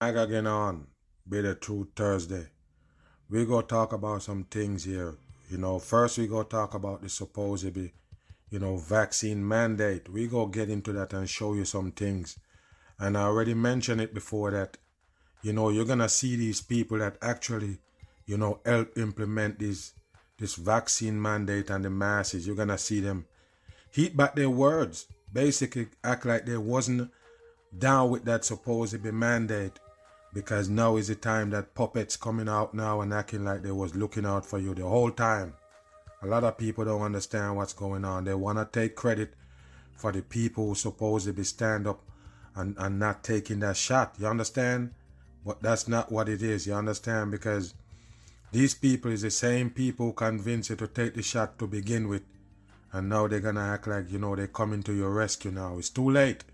Back again on Be the Truth Thursday. We go talk about some things here. You know, first we go talk about the supposedly you know, vaccine mandate. We go get into that and show you some things. And I already mentioned it before that, you know, you're gonna see these people that actually, you know, help implement this this vaccine mandate and the masses. You're gonna see them heat back their words, basically act like they wasn't down with that supposed be mandate because now is the time that puppets coming out now and acting like they was looking out for you the whole time. A lot of people don't understand what's going on. They want to take credit for the people who supposedly stand up and, and not taking that shot. You understand? But that's not what it is. You understand? Because these people is the same people who convince you to take the shot to begin with. And now they're gonna act like, you know, they're coming to your rescue now. It's too late.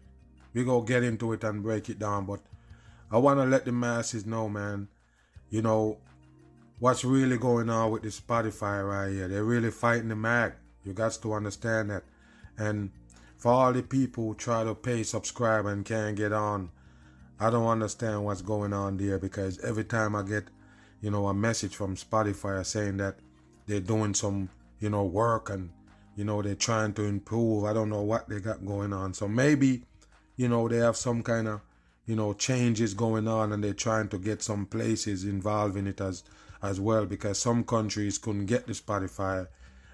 We go get into it and break it down. But I wanna let the masses know, man, you know, what's really going on with the Spotify right here. They're really fighting the mag. You got to understand that. And for all the people who try to pay subscribe and can't get on, I don't understand what's going on there because every time I get, you know, a message from Spotify saying that they're doing some, you know, work and, you know, they're trying to improve. I don't know what they got going on. So maybe, you know, they have some kind of, you know, changes going on and they're trying to get some places involved in it as as well because some countries couldn't get the Spotify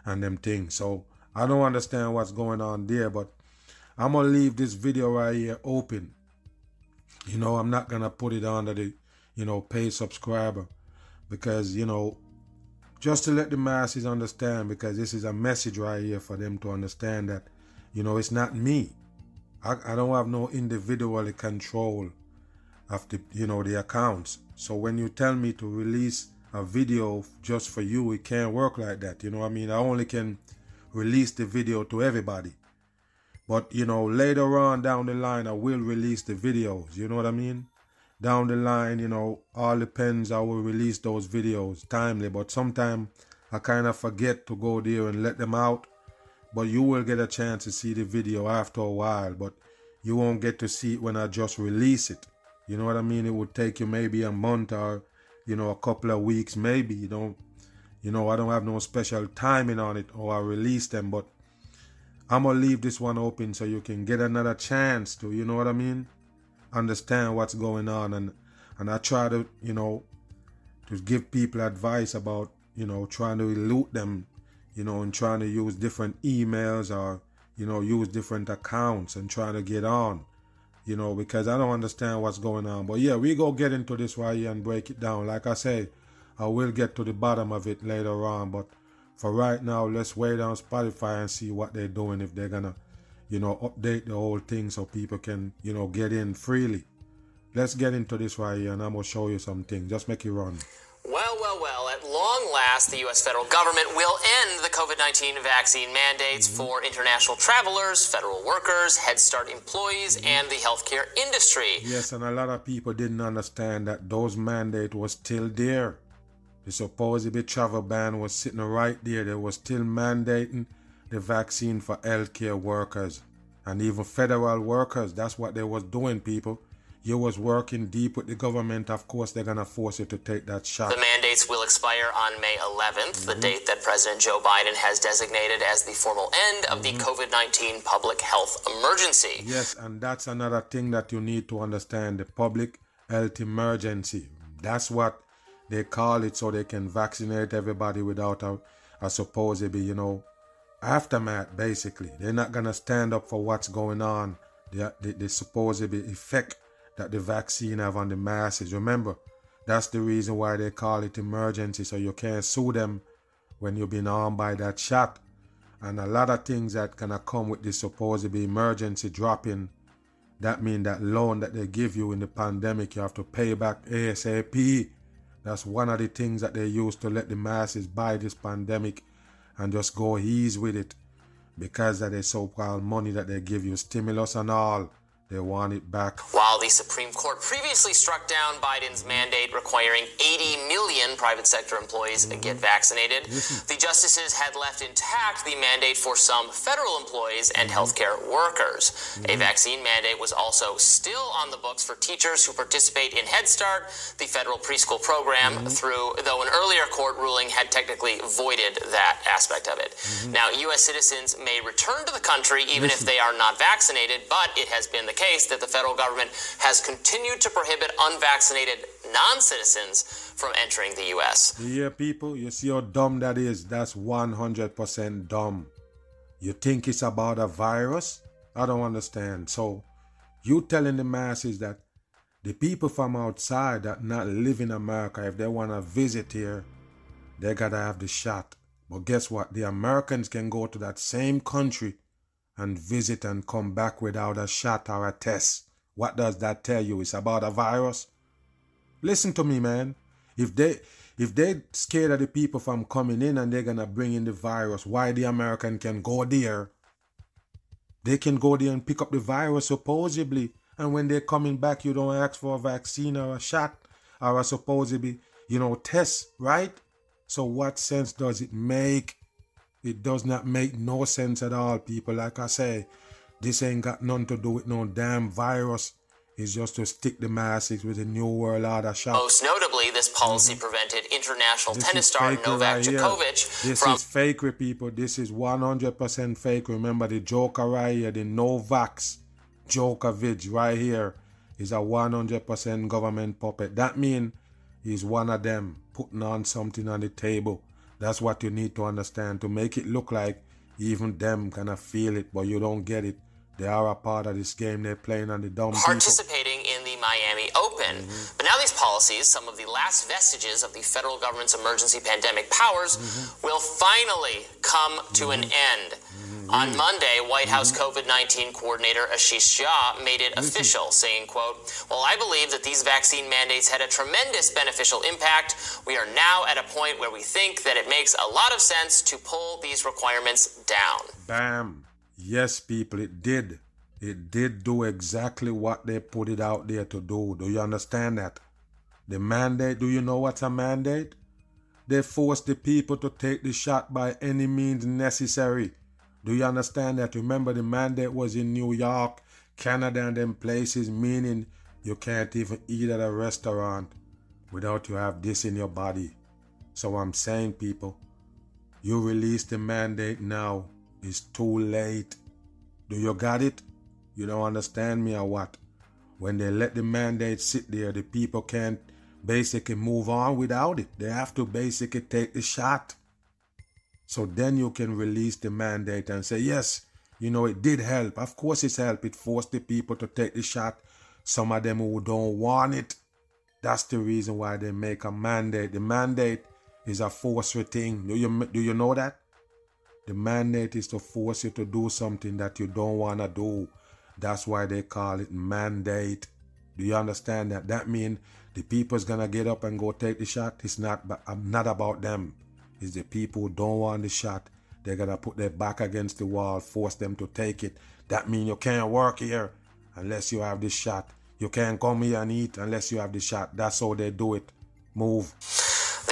and them things. So I don't understand what's going on there, but I'm gonna leave this video right here open. You know, I'm not gonna put it under the, you know, pay subscriber because, you know, just to let the masses understand because this is a message right here for them to understand that, you know, it's not me. I, I don't have no individual control of the, you know, the accounts. So when you tell me to release a video just for you. It can't work like that. You know I mean? I only can release the video to everybody. But, you know, later on down the line, I will release the videos. You know what I mean? Down the line, you know, all depends. I will release those videos timely. But sometimes I kind of forget to go there and let them out. But you will get a chance to see the video after a while. But you won't get to see it when I just release it. You know what I mean? It would take you maybe a month or you know, a couple of weeks, maybe. You know, you know, I don't have no special timing on it, or I release them, but I'm gonna leave this one open so you can get another chance to, you know what I mean, understand what's going on, and and I try to, you know, to give people advice about, you know, trying to elude them, you know, and trying to use different emails or, you know, use different accounts and trying to get on you know, because I don't understand what's going on. But yeah, we go get into this right here and break it down. Like I say, I will get to the bottom of it later on. But for right now, let's wait on Spotify and see what they're doing if they're gonna, you know, update the whole thing so people can, you know, get in freely. Let's get into this right here and I'm gonna show you something. Just make it run. Well, well, well, at long last, the U.S. federal government will end the COVID 19 vaccine mandates mm-hmm. for international travelers, federal workers, Head Start employees, mm-hmm. and the healthcare industry. Yes, and a lot of people didn't understand that those mandates were still there. The supposed travel ban was sitting right there. They were still mandating the vaccine for healthcare workers and even federal workers. That's what they was doing, people you was working deep with the government, of course they're gonna force you to take that shot. The mandates will expire on May 11th, mm-hmm. the date that President Joe Biden has designated as the formal end of mm-hmm. the COVID-19 public health emergency. Yes, and that's another thing that you need to understand. The public health emergency. That's what they call it so they can vaccinate everybody without a, a supposedly, you know, aftermath, basically. They're not going to stand up for what's going on, the, the, the supposedly effect that the vaccine have on the masses. Remember, that's the reason why they call it emergency, so you can't sue them when you've been armed by that shot. And a lot of things that gonna come with this supposedly emergency dropping. That mean that loan that they give you in the pandemic, you have to pay back ASAP. That's one of the things that they use to let the masses buy this pandemic and just go ease with it because of the so-called money that they give you, stimulus and all. They want it back. While the Supreme Court previously struck down Biden's mandate requiring 80 million private sector employees mm-hmm. get vaccinated, the justices had left intact the mandate for some federal employees and healthcare workers. Mm-hmm. A vaccine mandate was also still on the books for teachers who participate in Head Start, the federal preschool program, mm-hmm. through though an earlier court ruling had technically voided that aspect of it. Mm-hmm. Now, U.S. citizens may return to the country even if they are not vaccinated, but it has been the case that the federal government has continued to prohibit unvaccinated non citizens from entering the U.S. Yeah, people, you see how dumb that is? That's 100% dumb. You think it's about a virus? I don't understand. So, you telling the masses that the people from outside that not live in America, if they want to visit here, they gotta have the shot. But guess what? The Americans can go to that same country and visit and come back without a shot or a test. What does that tell you? It's about a virus? Listen to me, man. If they if they scared of the people from coming in and they're gonna bring in the virus, why the American can go there? They can go there and pick up the virus supposedly, and when they're coming back, you don't ask for a vaccine or a shot or a supposedly, you know, test, right? So what sense does it make? It does not make no sense at all, people. Like I say, this ain't got nothing to do with no damn virus. It's just to stick the masses with a new world order shot. Most notably, this policy mm-hmm. prevented international this tennis star Novak right Djokovic This from... is fake, people. This is 100% fake. Remember the Joker right here, the Novaks Djokovic right here is a 100% government puppet. That means he's one of them putting on something on the table that's what you need to understand to make it look like even them kind of feel it, but you don't get it. They are a part of this game they're playing on the dumb Participating people. Miami Open. Mm-hmm. But now these policies, some of the last vestiges of the federal government's emergency pandemic powers, mm-hmm. will finally come to mm-hmm. an end. On Monday, White House mm-hmm. COVID 19 coordinator Ashish Jha made it official, saying, quote, Well, I believe that these vaccine mandates had a tremendous beneficial impact. We are now at a point where we think that it makes a lot of sense to pull these requirements down. Bam. Yes, people, it did. It did do exactly what they put it out there to do. Do you understand that? The mandate, do you know what's a mandate? They forced the people to take the shot by any means necessary. Do you understand that? Remember, the mandate was in New York, Canada, and them places, meaning you can't even eat at a restaurant without you have this in your body. So I'm saying, people, you release the mandate now. It's too late. Do you got it? You don't understand me or what? When they let the mandate sit there, the people can't basically move on without it. They have to basically take the shot. So then you can release the mandate and say, yes, you know, it did help. Of course, it's helped. It forced the people to take the shot. Some of them who don't want it. That's the reason why they make a mandate. The mandate is a forceful thing. Do you, do you know that? The mandate is to force you to do something that you don't want to do. That's why they call it mandate. Do you understand that? That means the people's gonna get up and go take the shot. It's not, um, not about them is the people who don't want the shot. They're gonna put their back against the wall, force them to take it. That means you can't work here unless you have the shot. You can't come here and eat unless you have the shot. That's how they do it. Move.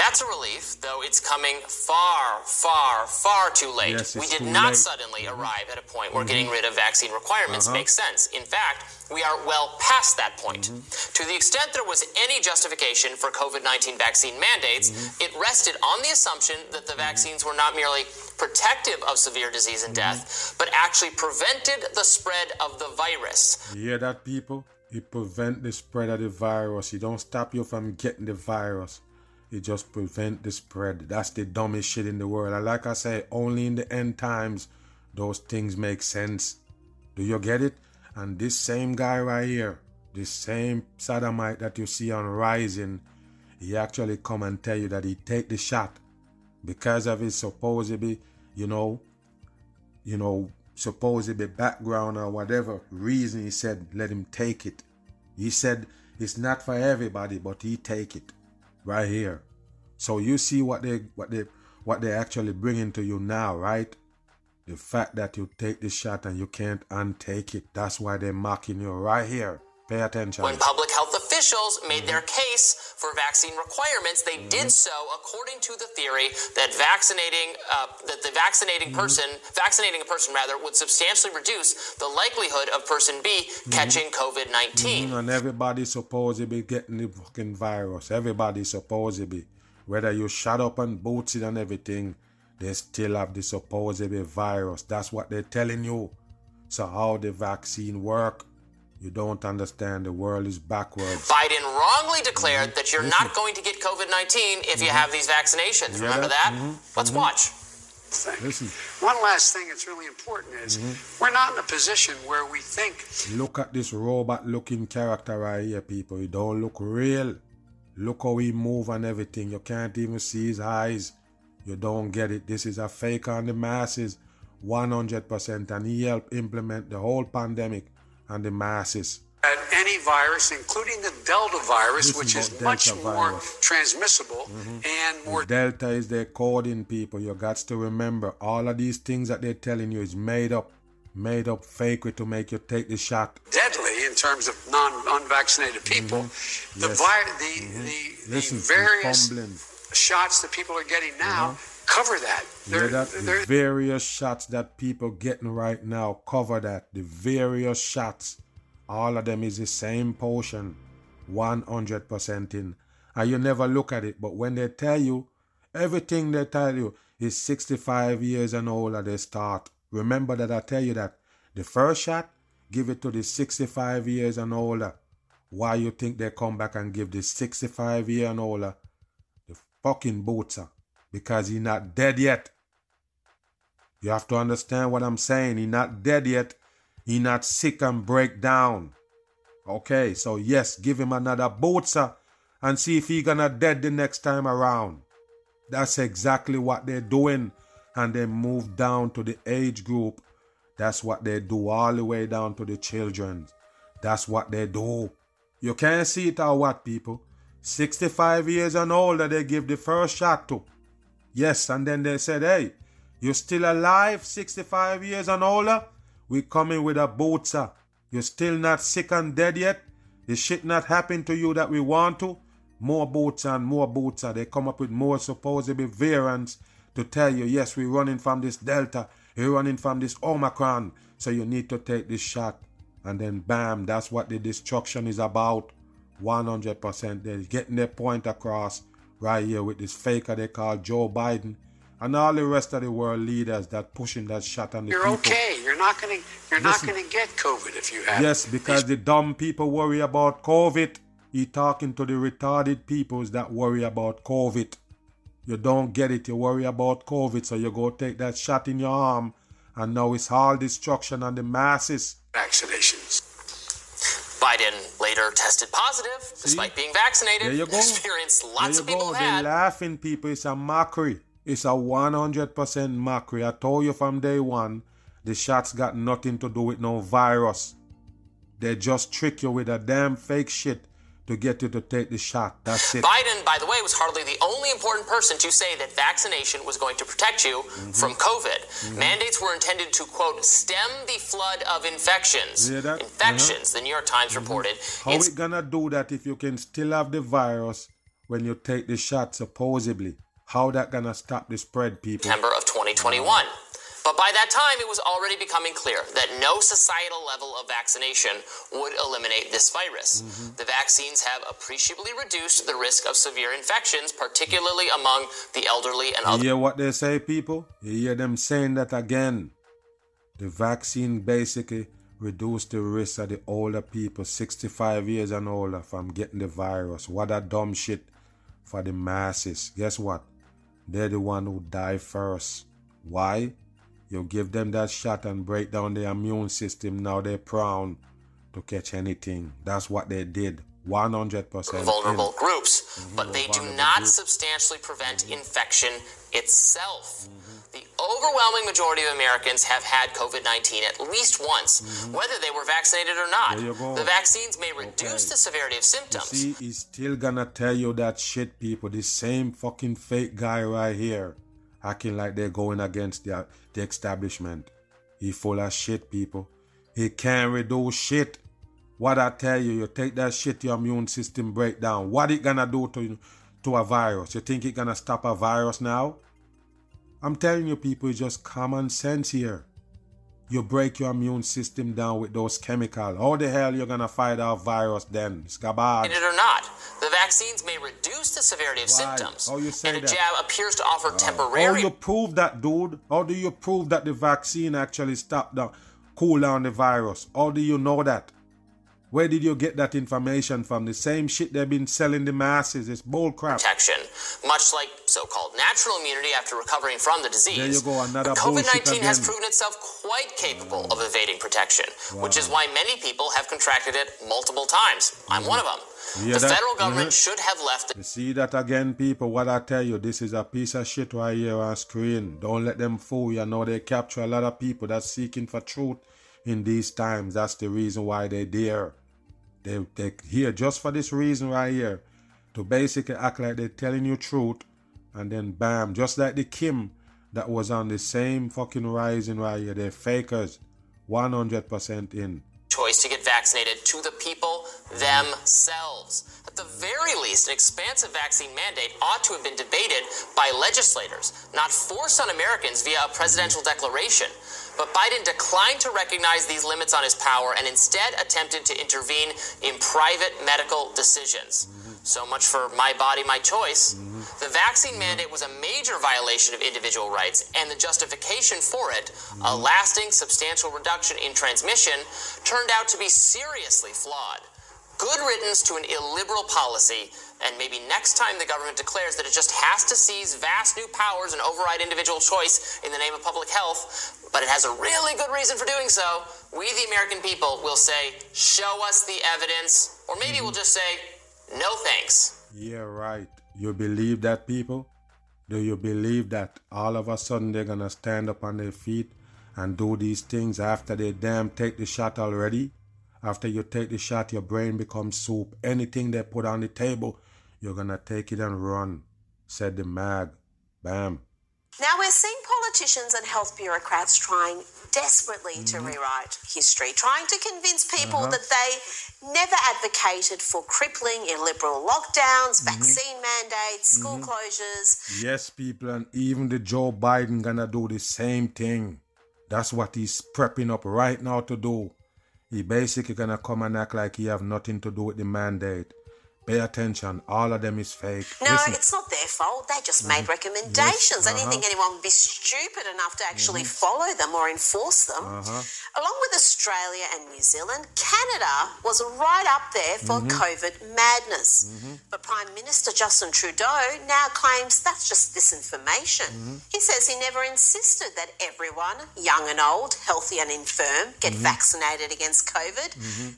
That's a relief, though it's coming far, far, far too late. Yes, we did not late. suddenly mm-hmm. arrive at a point where mm-hmm. getting rid of vaccine requirements uh-huh. makes sense. In fact, we are well past that point. Mm-hmm. To the extent there was any justification for COVID 19 vaccine mandates, mm-hmm. it rested on the assumption that the vaccines were not merely protective of severe disease and death, but actually prevented the spread of the virus. You hear that, people? It prevent the spread of the virus. It don't stop you from getting the virus. It just prevent the spread. That's the dumbest shit in the world. And like I say, only in the end times those things make sense. Do you get it? And this same guy right here, this same sodomite that you see on Rising, he actually come and tell you that he take the shot because of his supposedly, you know, you know, supposedly background or whatever reason he said let him take it. He said it's not for everybody, but he take it right here. So you see what they what they what they actually bringing to you now, right? The fact that you take the shot and you can't untake it. That's why they're mocking you right here. Pay attention. When public officials made their case for vaccine requirements, they did so according to the theory that vaccinating uh, that the vaccinating person, vaccinating a person rather, would substantially reduce the likelihood of person B catching COVID 19. Mm, and everybody supposed to be getting the fucking virus. Everybody supposed to be. Whether you shut up and boots it and everything, they still have the supposed to be virus. That's what they're telling you. So how the vaccine work? You don't understand. The world is backwards. Biden wrongly declared mm-hmm. that you're not going to get COVID 19 if you mm-hmm. have these vaccinations. Yeah, Remember that- that? Let's watch. Listen. One last thing that's really important is we're not in a position where we think Look at this robot looking character right here, people. He don't look real. Look how he move and everything. You can't even see his eyes. You don't get it. This is a fake on the masses. 100% and he helped implement the whole pandemic on the masses. that any virus, including the Delta virus, This which is is much Delta more virus. Mm-hmm. transmissible and more Delta is their coding, people. You got to remember all of these things that they're telling you is made up, made up fakery to make you take the shot. deadly in terms of non unvaccinated people. Mm-hmm. The, Yes. vi- the, mm-hmm. the, Listen, the various shots that people are getting now mm-hmm. Cover that. They're, that the various shots that people getting right now cover that. The various shots, all of them is the same potion, 100% in. And you never look at it, but when they tell you, everything they tell you is 65 years and older, they start. Remember that I tell you that the first shot, give it to the 65 years and older. Why you think they come back and give the 65 year and older the fucking booster? Because he not dead yet. You have to understand what I'm saying. He not dead yet. He not sick and break down. Okay, so yes, give him another booster and see if he gonna dead the next time around. That's exactly what they're doing. And they move down to the age group. That's what they do all the way down to the children. That's what they do. You can't see it or what, people? 65 years and older, they give the first shot to. Yes, and then they said, hey, you're still alive, 65 years and older? We coming with a booster. You're still not sick and dead yet? The shit not happen to you that we want to? More boots and more boots. They come up with more supposedly variants to tell you, yes, we're running from this Delta, we're running from this Omicron, so you need to take this shot. And then bam, that's what the destruction is about. 100%. They're getting their point across right here with this faker they call Joe Biden and all the rest of the world leaders that pushing that shot on the you're people. okay. You're not going to you're Listen. not going to get COVID if you have Yes, because the dumb people worry about COVID. He talking to the retarded peoples that worry about COVID. You don't get it. You worry about COVID, so you go take that shot in your arm, and now it's all destruction on the masses. vaccinations. Biden later tested positive despite being vaccinated. There you go. Experienced lots of people go. had. They laughing people. It's a mockery. It's a 100% mockery. I told you from day one, the shots got nothing to do with no virus. They just trick you with a damn fake shit to get you to take the shot. That's it. Biden, by the way, was hardly the only important person to say that vaccination was going to protect you Mm-hmm. from COVID. Mandates were intended to, quote, stem the flood of infections. You hear that? Infections, the New York Times Mm-hmm. reported. How It's it gonna do that if you can still have the virus when you take the shot supposedly? How that gonna stop the spread, people? September of 2021. But by that time, it was already becoming clear that no societal level of vaccination would eliminate this virus. Mm-hmm. The vaccines have appreciably reduced the risk of severe infections, particularly among the elderly and You other hear what they say, people? You hear them saying that again. The vaccine basically reduced the risk of the older people, 65 years and older, from getting the virus. What a dumb shit for the masses. Guess what? They're the one who die first. Why? You give them that shot and break down their immune system. Now they're prone to catch anything. That's what they did. 100% vulnerable in. groups, Mm-hmm. but they do not groups. substantially prevent infection itself. The overwhelming majority of Americans have had COVID 19 at least once, whether they were vaccinated or not. Mm-hmm. You. The vaccines may reduce Okay. the severity of You symptoms. see, he's still gonna tell you that shit, people. The same fucking fake guy right here, acting like they're going against the, the establishment. He full of shit, people. He can't reduce shit. What I tell you, you take that shit, your immune system break down. What it gonna do to to a virus? You think it gonna stop a virus now? I'm telling you, people, it's just common sense here. You break your immune system down with those chemicals. How the hell you're gonna fight off virus then? It's garbage. Vaccinated or not, the vaccines may reduce the severity of Why? symptoms. How you say and a that? jab appears to offer ah. How temporary you prove that, dude? How do you prove that the vaccine actually stopped the cool down the virus? How do you know that? Where did you get that information from? The same shit they've been selling the masses. It's bullcrap. protection, much like so-called natural immunity after recovering from the disease. There you go, another COVID-19 bullshit has proven itself quite capable of evading protection, which is why many people have contracted it multiple times. I'm one of them. The that? federal government should have left You see that again, people? What I tell you, this is a piece of shit right here on screen. Don't let them fool you. I know they capture a lot of people that's seeking for truth in these times. That's the reason why they're there. They they here just for this reason right here. To basically act like they're telling you truth and then bam, just like the Kim that was on the same fucking rising right here. They're fakers. 100% in. choice to get vaccinated to the people themselves. At the very least, an expansive vaccine mandate ought to have been debated by legislators, not forced on Americans via a presidential declaration. But Biden declined to recognize these limits on his power and instead attempted to intervene in private medical decisions. So much for my body, my choice. The vaccine mandate was a major violation of individual rights, and the justification for it, a lasting, substantial reduction in transmission, turned out to be seriously flawed. Good riddance to an illiberal policy, and maybe next time the government declares that it just has to seize vast new powers and override individual choice in the name of public health, but it has a really good reason for doing so, we, the American people, will say, show us the evidence, or maybe we'll just say, no thanks. Yeah, right. You believe that, people? Do you believe that all of a sudden they're gonna stand up on their feet and do these things after they damn take the shot already? After you take the shot, your brain becomes soup. Anything they put on the table, you're gonna take it and run, said the mag. Bam. Now we're seeing politicians and health bureaucrats trying desperately to Mm-hmm. rewrite history, trying to convince people Uh-huh. that they never advocated for crippling illiberal lockdowns, Mm-hmm. vaccine mandates, school closures. Yes, people, and even the Joe Biden gonna do the same thing. That's what he's prepping up right now to do. He basically gonna come and act like he have nothing to do with the mandate. Pay attention, all of them is fake. No, Listen, it's not their fault. They just made recommendations. I didn't think uh-huh. anyone would be stupid enough to actually follow them or enforce them. Uh-huh. Along with Australia and New Zealand, Canada was right up there for Mm-hmm. COVID madness. But Prime Minister Justin Trudeau now claims that's just disinformation. Mm-hmm. He says he never insisted that everyone, young and old, healthy and infirm, get Mm-hmm. vaccinated against COVID.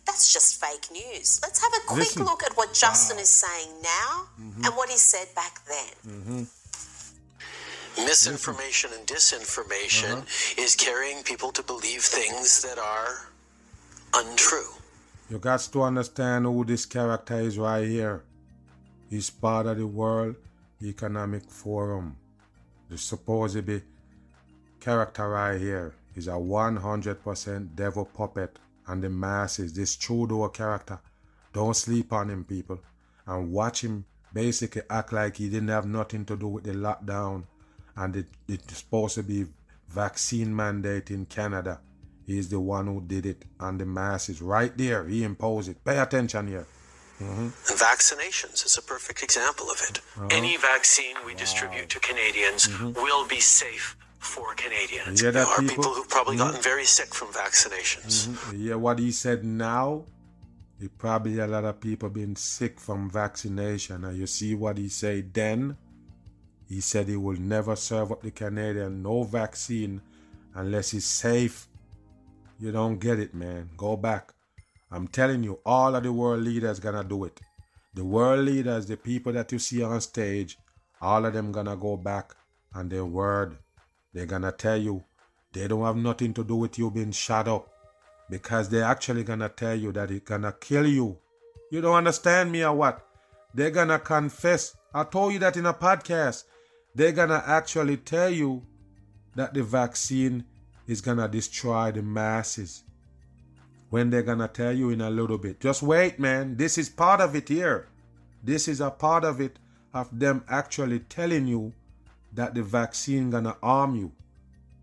That's just fake news. Let's have a quick Listen. look at what Justin is saying now Mm-hmm. and what he said back then. misinformation and disinformation Uh-huh. is carrying people to believe things that are untrue. You got to understand who this character is right here. He's part of the World Economic Forum. The supposed be character right here is a 100% devil puppet and the masses. This Trudeau character. Don't sleep on him, people. And watch him basically act like he didn't have nothing to do with the lockdown and it, it's supposed to be vaccine mandate in Canada. He's the one who did it, and the masses right there. He imposed it. Pay attention here. And vaccinations is a perfect example of it. Uh-huh. Any vaccine we distribute to Canadians Mm-hmm. will be safe for Canadians. You hear there that, are people? people who've probably Mhm. gotten very sick from vaccinations. You hear what he said now? He probably a lot of people been sick from vaccination. And you see what he said then? He said he will never serve up the Canadian no vaccine unless it's safe. You don't get it, man. Go back. I'm telling you, all of the world leaders gonna do it. The world leaders, the people that you see on stage, all of them gonna go back on their word. They're gonna tell you they don't have nothing to do with you being shut up because they're actually gonna tell you that it's gonna kill you. You don't understand me or what? They're gonna confess. I told you that in a podcast. They're gonna actually tell you that the vaccine is gonna destroy the masses. When they're gonna tell you in a little bit. Just wait, man. This is part of it here. This is a part of it of them actually telling you that the vaccine gonna harm you.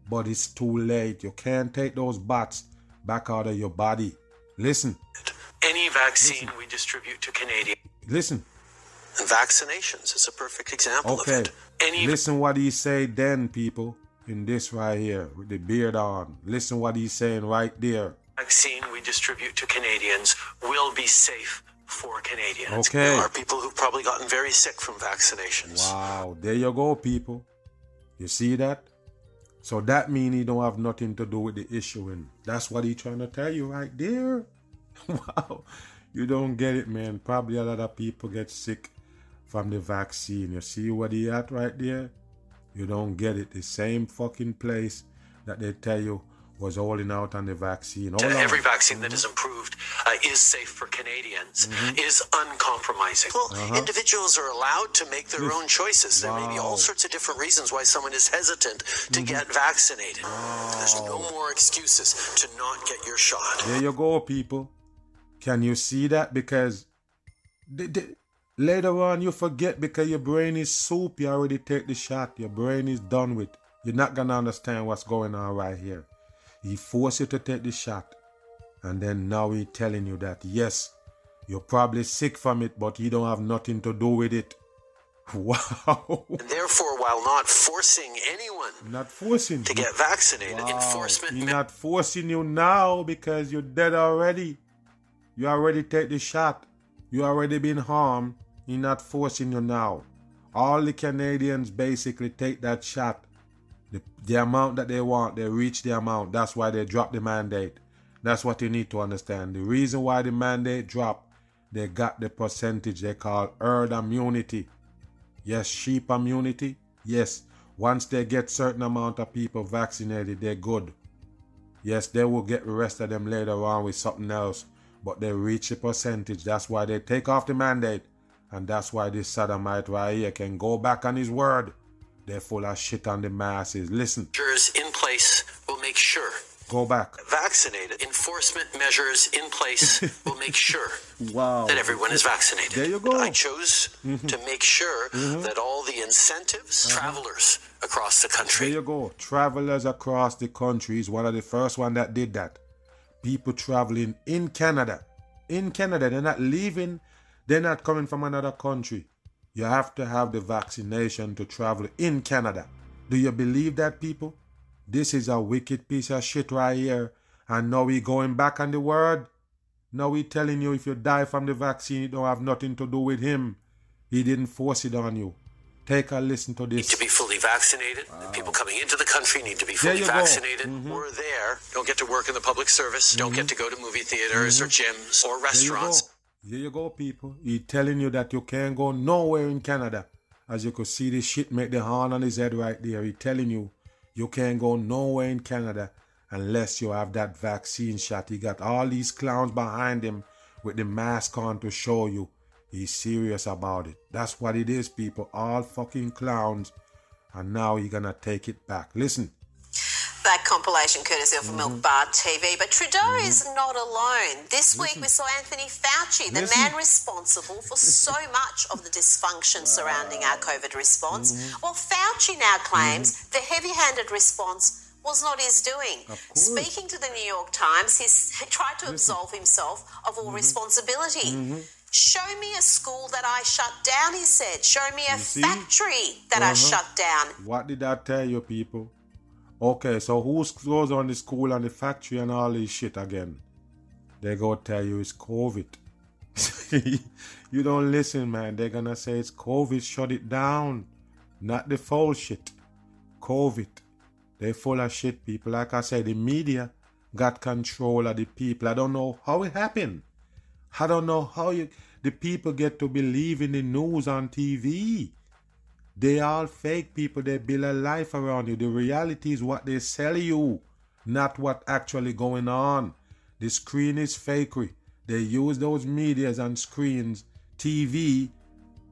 But it's too late. You can't take those bots back out of your body. Listen, Any vaccine we distribute to Canadians, listen. vaccinations is a perfect example Okay. of it. Any Listen what he say then, people. In this right here, with the beard on. Listen what he's saying right there. vaccine we distribute to Canadians will be safe for Canadians. Okay. There are people who've probably gotten very sick from vaccinations. Wow, there you go, people. You see that? So that means he don't have nothing to do with the issue, and that's what he trying to tell you right there. wow, you don't get it, man. Probably a lot of people get sick from the vaccine. You see what he at right there? You don't get it. The same fucking place that they tell you was holding out on the vaccine. Hold on. Every vaccine that is approved uh, is safe for Canadians, Mm-hmm. is uncompromising. Well, Uh-huh. individuals are allowed to make their own choices. There may be all sorts of different reasons why someone is hesitant Mm-hmm. to get vaccinated. There's no more excuses to not get your shot. There you go, people. Can you see that? Because th- th- later on you forget because your brain is soup. You already take the shot. Your brain is done with. You're not gonna understand what's going on right here. He forced you to take the shot, and then now he telling you that yes, you're probably sick from it, but you don't have nothing to do with it. Wow. And therefore, while not forcing anyone not forcing to you. get vaccinated, Wow. enforcement He's not forcing you now because you're dead already. You already take the shot. You already been harmed. He's not forcing you now. All the Canadians basically take that shot. The, the amount that they want, they reach the amount. That's why they drop the mandate. That's what you need to understand. The reason why the mandate dropped, they got the percentage they call herd immunity. Yes, sheep immunity. Yes, once they get certain amount of people vaccinated, they're good. Yes, they will get the rest of them later on with something else, but they reach a percentage. That's why they take off the mandate, and that's why this sodomite right here can go back on his word. They're full of shit on the masses. Listen, measures in place will make sure go back. vaccinated. Enforcement measures in place will make sure Wow. that everyone is vaccinated. There you go. Mm-hmm. I chose to make sure that all the incentives, travelers across the country. There country, you go. Travelers across the country is one of the first one that did that. People traveling in Canada. In Canada, they're not leaving. They're not coming from another country. You have to have the vaccination to travel in Canada. Do you believe that, people? This is a wicked piece of shit right here. And now we going back on the word. Now we telling you if you die from the vaccine, it don't have nothing to do with him. He didn't force it on you. Take a listen to this. need to be fully vaccinated. The people coming into the country need to be fully vaccinated. Mm-hmm. We're there. Don't get to work in the public service. Don't mm-hmm. get to go to movie theaters or mm-hmm. gyms or There you go. restaurants. There you go, people. He telling you that you can't go nowhere in Canada. As you could see this shit make the horn on his head right there. He telling you you can't go nowhere in Canada unless you have that vaccine shot. He got all these clowns behind him with the mask on to show you he's serious about it. That's what it is, people. All fucking clowns. And now he gonna take it back. Listen. That compilation courtesy of Mm-hmm. Milk Bar TV. But Trudeau is not alone. This week we saw Anthony Fauci, the man responsible for so much of the dysfunction surrounding our COVID response. Mm-hmm. Well, Fauci now claims the heavy handed response was not his doing. Speaking to the New York Times, he's he tried to absolve himself of Mm-hmm. all responsibility. Show me a school that I shut down, he said. Show me a factory that I Uh-huh. shut down. What did I tell you, people? Okay, so who goes on the school and the factory and all this shit again? They go tell you it's COVID. you don't listen, man. They're gonna say it's COVID, shut it down. Not the full shit. COVID. They full of shit, people. Like I said, the media got control of the people. I don't know how it happened. I don't know how you the people get to believe in the news on TV. They all fake people. They build a life around you. The reality is what they sell you, not what actually going on. The screen is fakery. They use those medias and screens, TV,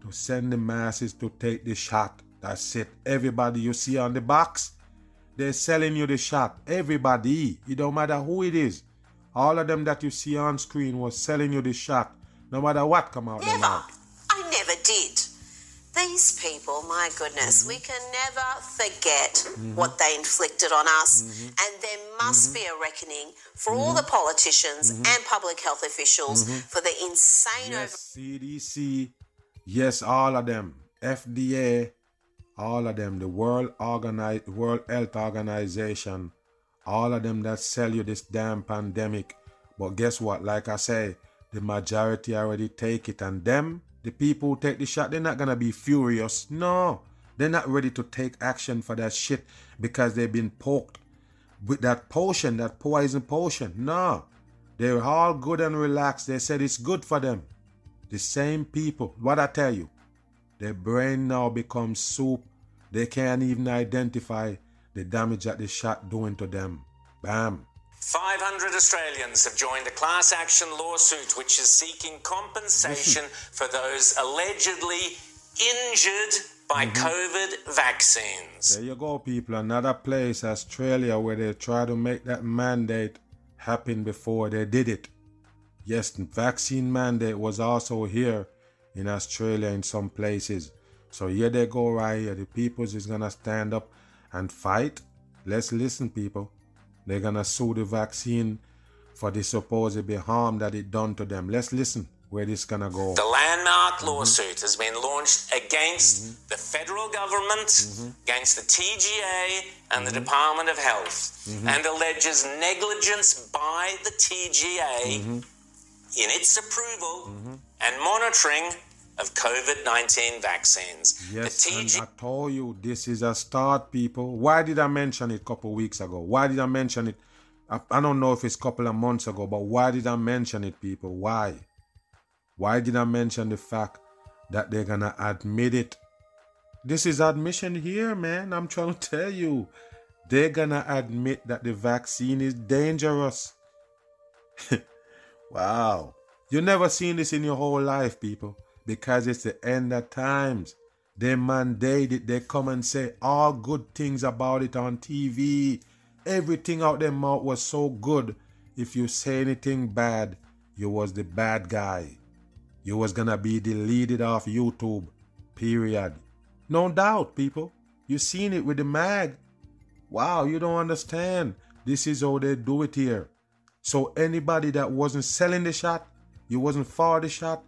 to send the masses to take the shot. That's it. Everybody you see on the box, they're selling you the shot. Everybody. It don't matter who it is. All of them that you see on screen was selling you the shot. No matter what come out Never. mouth. I never did. These people, my goodness, Mm-hmm. we can never forget what they inflicted on us. Mm-hmm. And there must be a reckoning for all Mm-hmm. the politicians and public health officials for the insane Yes, CDC. Yes, all of them. FDA. All of them. The World Organi- World Health Organization. All of them that sell you this damn pandemic. But guess what? Like I say, the majority already take it, and them, the people who take the shot, they're not gonna be furious. No, they're not ready to take action for that shit because they've been poked with that potion, that poison potion. No, they're all good and relaxed. They said it's good for them. The same people, what I tell you, their brain now becomes soup. They can't even identify the damage that the shot doing to them. Bam. 500 Australians have joined a class action lawsuit which is seeking compensation for those allegedly injured by mm-hmm. COVID vaccines. There you go, people. Another place, Australia, where they try to make that mandate happen before they did it. Yes, the vaccine mandate was also here in Australia in some places. So here they go right here. The peoples is gonna stand up and fight. Let's listen, people. They're gonna sue the vaccine for the supposed harm that it done to them. Let's listen where this gonna go. The landmark lawsuit has been launched against the federal government, against the TGA and the Department of Health, and alleges negligence by the TGA in its approval and monitoring of COVID 19 vaccines. Yes, and I told you this is a start, people. Why did I mention it a couple weeks ago? Why did I mention it? I, I don't know if it's a couple of months ago, but why did I mention it, people? Why? Why did I mention the fact that they're gonna admit it? This is admission here, man. I'm trying to tell you. They're gonna admit that the vaccine is dangerous. wow. You never seen this in your whole life, people, because it's the end of times. They mandate it. They come and say all good things about it on TV. Everything out their mouth was so good. If you say anything bad, you was the bad guy. You was gonna be deleted off YouTube. Period. No doubt, people. You seen it with the mag. Wow, you don't understand. This is how they do it here. So anybody that wasn't selling the shot, you wasn't for the shot,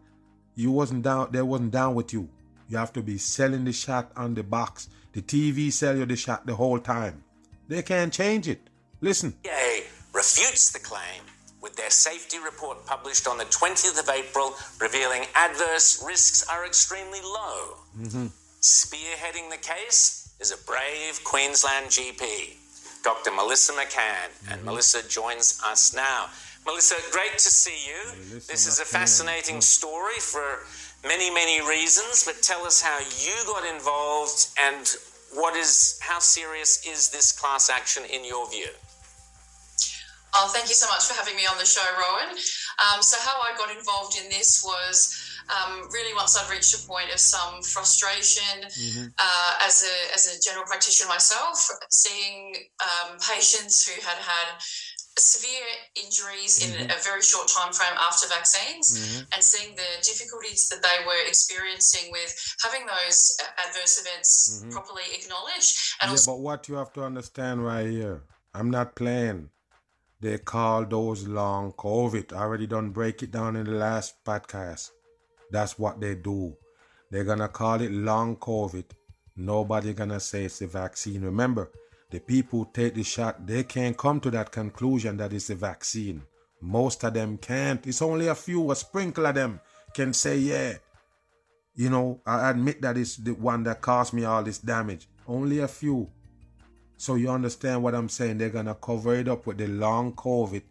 you wasn't down, they wasn't down with you. You have to be selling the shot on the box. The TV sell you the shot the whole time. They can't change it. Listen. Yay refutes the claim with their safety report published on the 20th of April, revealing adverse risks are extremely low. Mm-hmm. Spearheading the case is a brave Queensland GP, Dr. Melissa McCann. And mm-hmm. Melissa joins us now. Melissa, great to see you. Melissa this is a McCann. fascinating story for many, many reasons, but tell us how you got involved and what is how serious is this class action in your view? Oh, thank you so much for having me on the show, Rowan. Um, so, how I got involved in this was um, really once I'd reached a point of some frustration uh, as a as a general practitioner myself, seeing um, patients who had had severe injuries in mm-hmm. a very short time frame after vaccines mm-hmm. and seeing the difficulties that they were experiencing with having those adverse events mm-hmm. properly acknowledged and Yeah, also but what you have to understand right here, I'm not playing. They call those long COVID. I already done break it down in the last podcast. That's what they do. They're gonna call it long COVID. Nobody gonna say it's the vaccine. Remember, the people who take the shot, they can't come to that conclusion that it's the vaccine. Most of them can't. It's only a few, a sprinkle of them can say, yeah. You know, I admit that it's the one that caused me all this damage. Only a few. So you understand what I'm saying? They're gonna cover it up with the long COVID.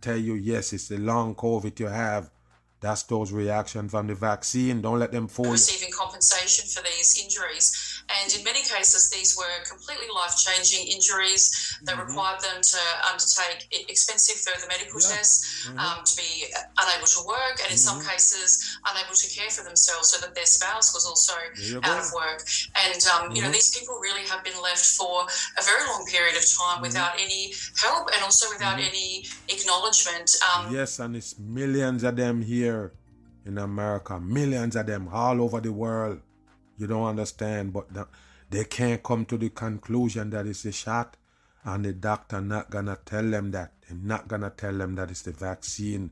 Tell you, yes, it's the long COVID you have. That's those reactions from the vaccine. Don't let them fool you. receiving compensation for these injuries. And in many cases, these were completely life changing injuries that Mm-hmm. required them to undertake expensive further medical Yeah. tests, Mhm. um, to be unable to work, and in some Mhm. cases, unable to care for themselves so that their spouse was also out of work. And, um, you know, Mhm. these people really have been left for a very long period of time Mm-hmm. without any help and also without any acknowledgement. Um, Yes, and it's millions of them here in America, millions of them all over the world. You don't understand, but the- they can't come to the conclusion that it's a shot, and the doctor not gonna tell them that. They're not gonna tell them that it's the vaccine.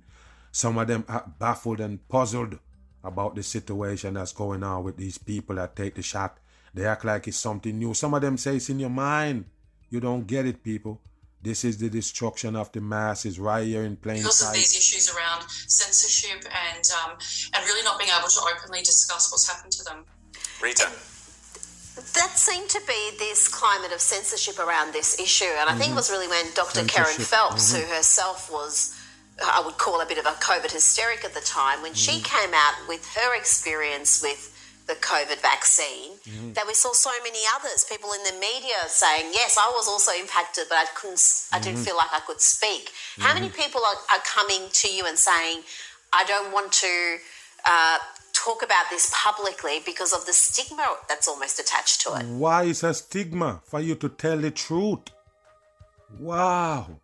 Some of them are baffled and puzzled about the situation that's going on with these people that take the shot. They act like it's something new. Some of them say it's in your mind. You don't get it, people. This is the destruction of the masses right here in plain because of sight. these issues around censorship and um, and really not being able to openly discuss what's happened to them. Rita. That seemed to be this climate of censorship around this issue, and I think it mm-hmm. was really when Dr. Kerryn Censorship, Phelps, mhm. who mm-hmm. herself was, I would call a bit of a COVID hysteric at the time, when she mm-hmm. came out with her experience with the COVID vaccine, that we saw so many others, people in the media saying, "Yes, I was also impacted, but I couldn't, I didn't feel like I could speak." How many people are, are coming to you and saying, "I don't want to"? Uh, talk about this publicly because of the stigma that's almost attached to it. Why is a stigma for you to tell the truth? Wow.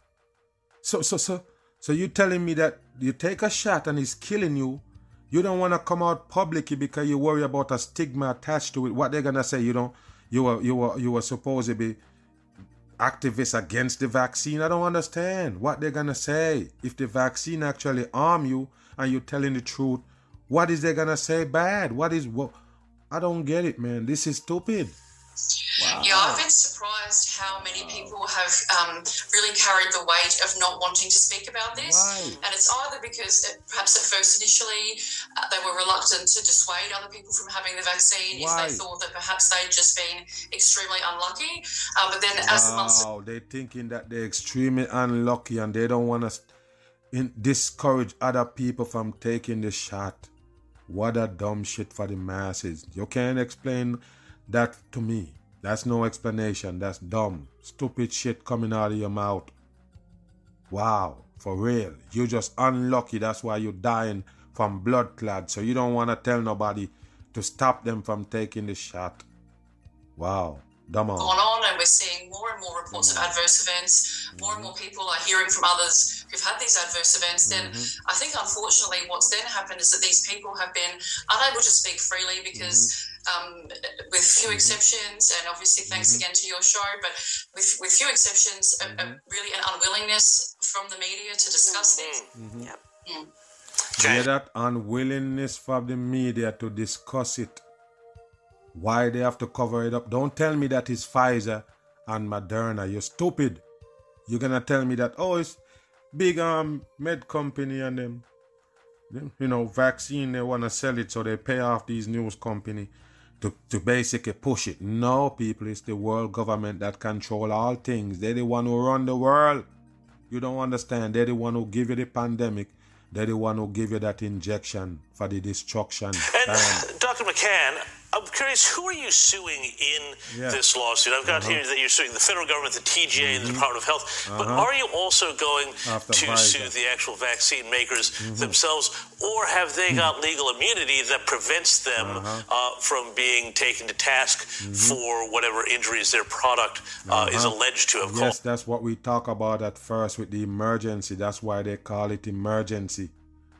So so so so you telling me that you take a shot and it's killing you. You don't want to come out publicly because you worry about a stigma attached to it. What they're gonna say? You don't. You were you were you were supposed to be activists against the vaccine. I don't understand what they're gonna say. If the vaccine actually harm you and you're telling the truth, what is they gonna say bad? What is what? I don't get it, man. This is stupid. Yeah, I've been surprised how many people have um, really carried the weight of not wanting to speak about this. Why? And it's either because it, perhaps at first initially uh, they were reluctant to dissuade other people from having the vaccine if they thought that perhaps they'd just been extremely unlucky. Um, but then as the months Wow, they're thinking that they're extremely unlucky and they don't want to in- discourage other people from taking the shot. What a dumb shit for the masses. You can't explain that to me. That's no explanation. That's dumb, stupid shit coming out of your mouth. Wow, for real. You're just unlucky. That's why you're dying from blood clot. So you don't want to tell nobody to stop them from taking the shot. Wow, dumb on. gone on and we're seeing more and more reports of mm-hmm. adverse events. More and mm-hmm. more people are hearing from others who've had these adverse events. Then mm-hmm. i think unfortunately what's then happened is that these people have been unable to speak freely because um, with few exceptions and obviously thanks again to your show but with, with few exceptions a, a, really an unwillingness from the media to discuss this Yep. Mm. Hear that unwillingness from the media to discuss it. Why they have to cover it up? Don't tell me that it's Pfizer and Moderna. You're stupid. You're gonna tell me that oh it's big um med company and them you know vaccine they wanna sell it so they pay off these news company to, to basically push it. No people, it's the world government that control all things. They're the one who run the world. You don't understand. They're the one who give you the pandemic. They're the one who give you that injection for the destruction. And Bam. Dr. McCann, I'm curious, who are you suing in Yeah. this lawsuit? I've got Uh-huh. here that you're suing the federal government, the TGA, and the Department of Health, but Uh-huh. are you also going to sue the actual vaccine makers Mm-hmm. themselves, or have they got legal immunity that prevents them. Uh-huh. uh, from being taken to task Mm-hmm. for whatever injuries their product uh, is Uh-huh. alleged to have Yes, caused? Yes, that's what we talk about at first with the emergency. That's why they call it emergency.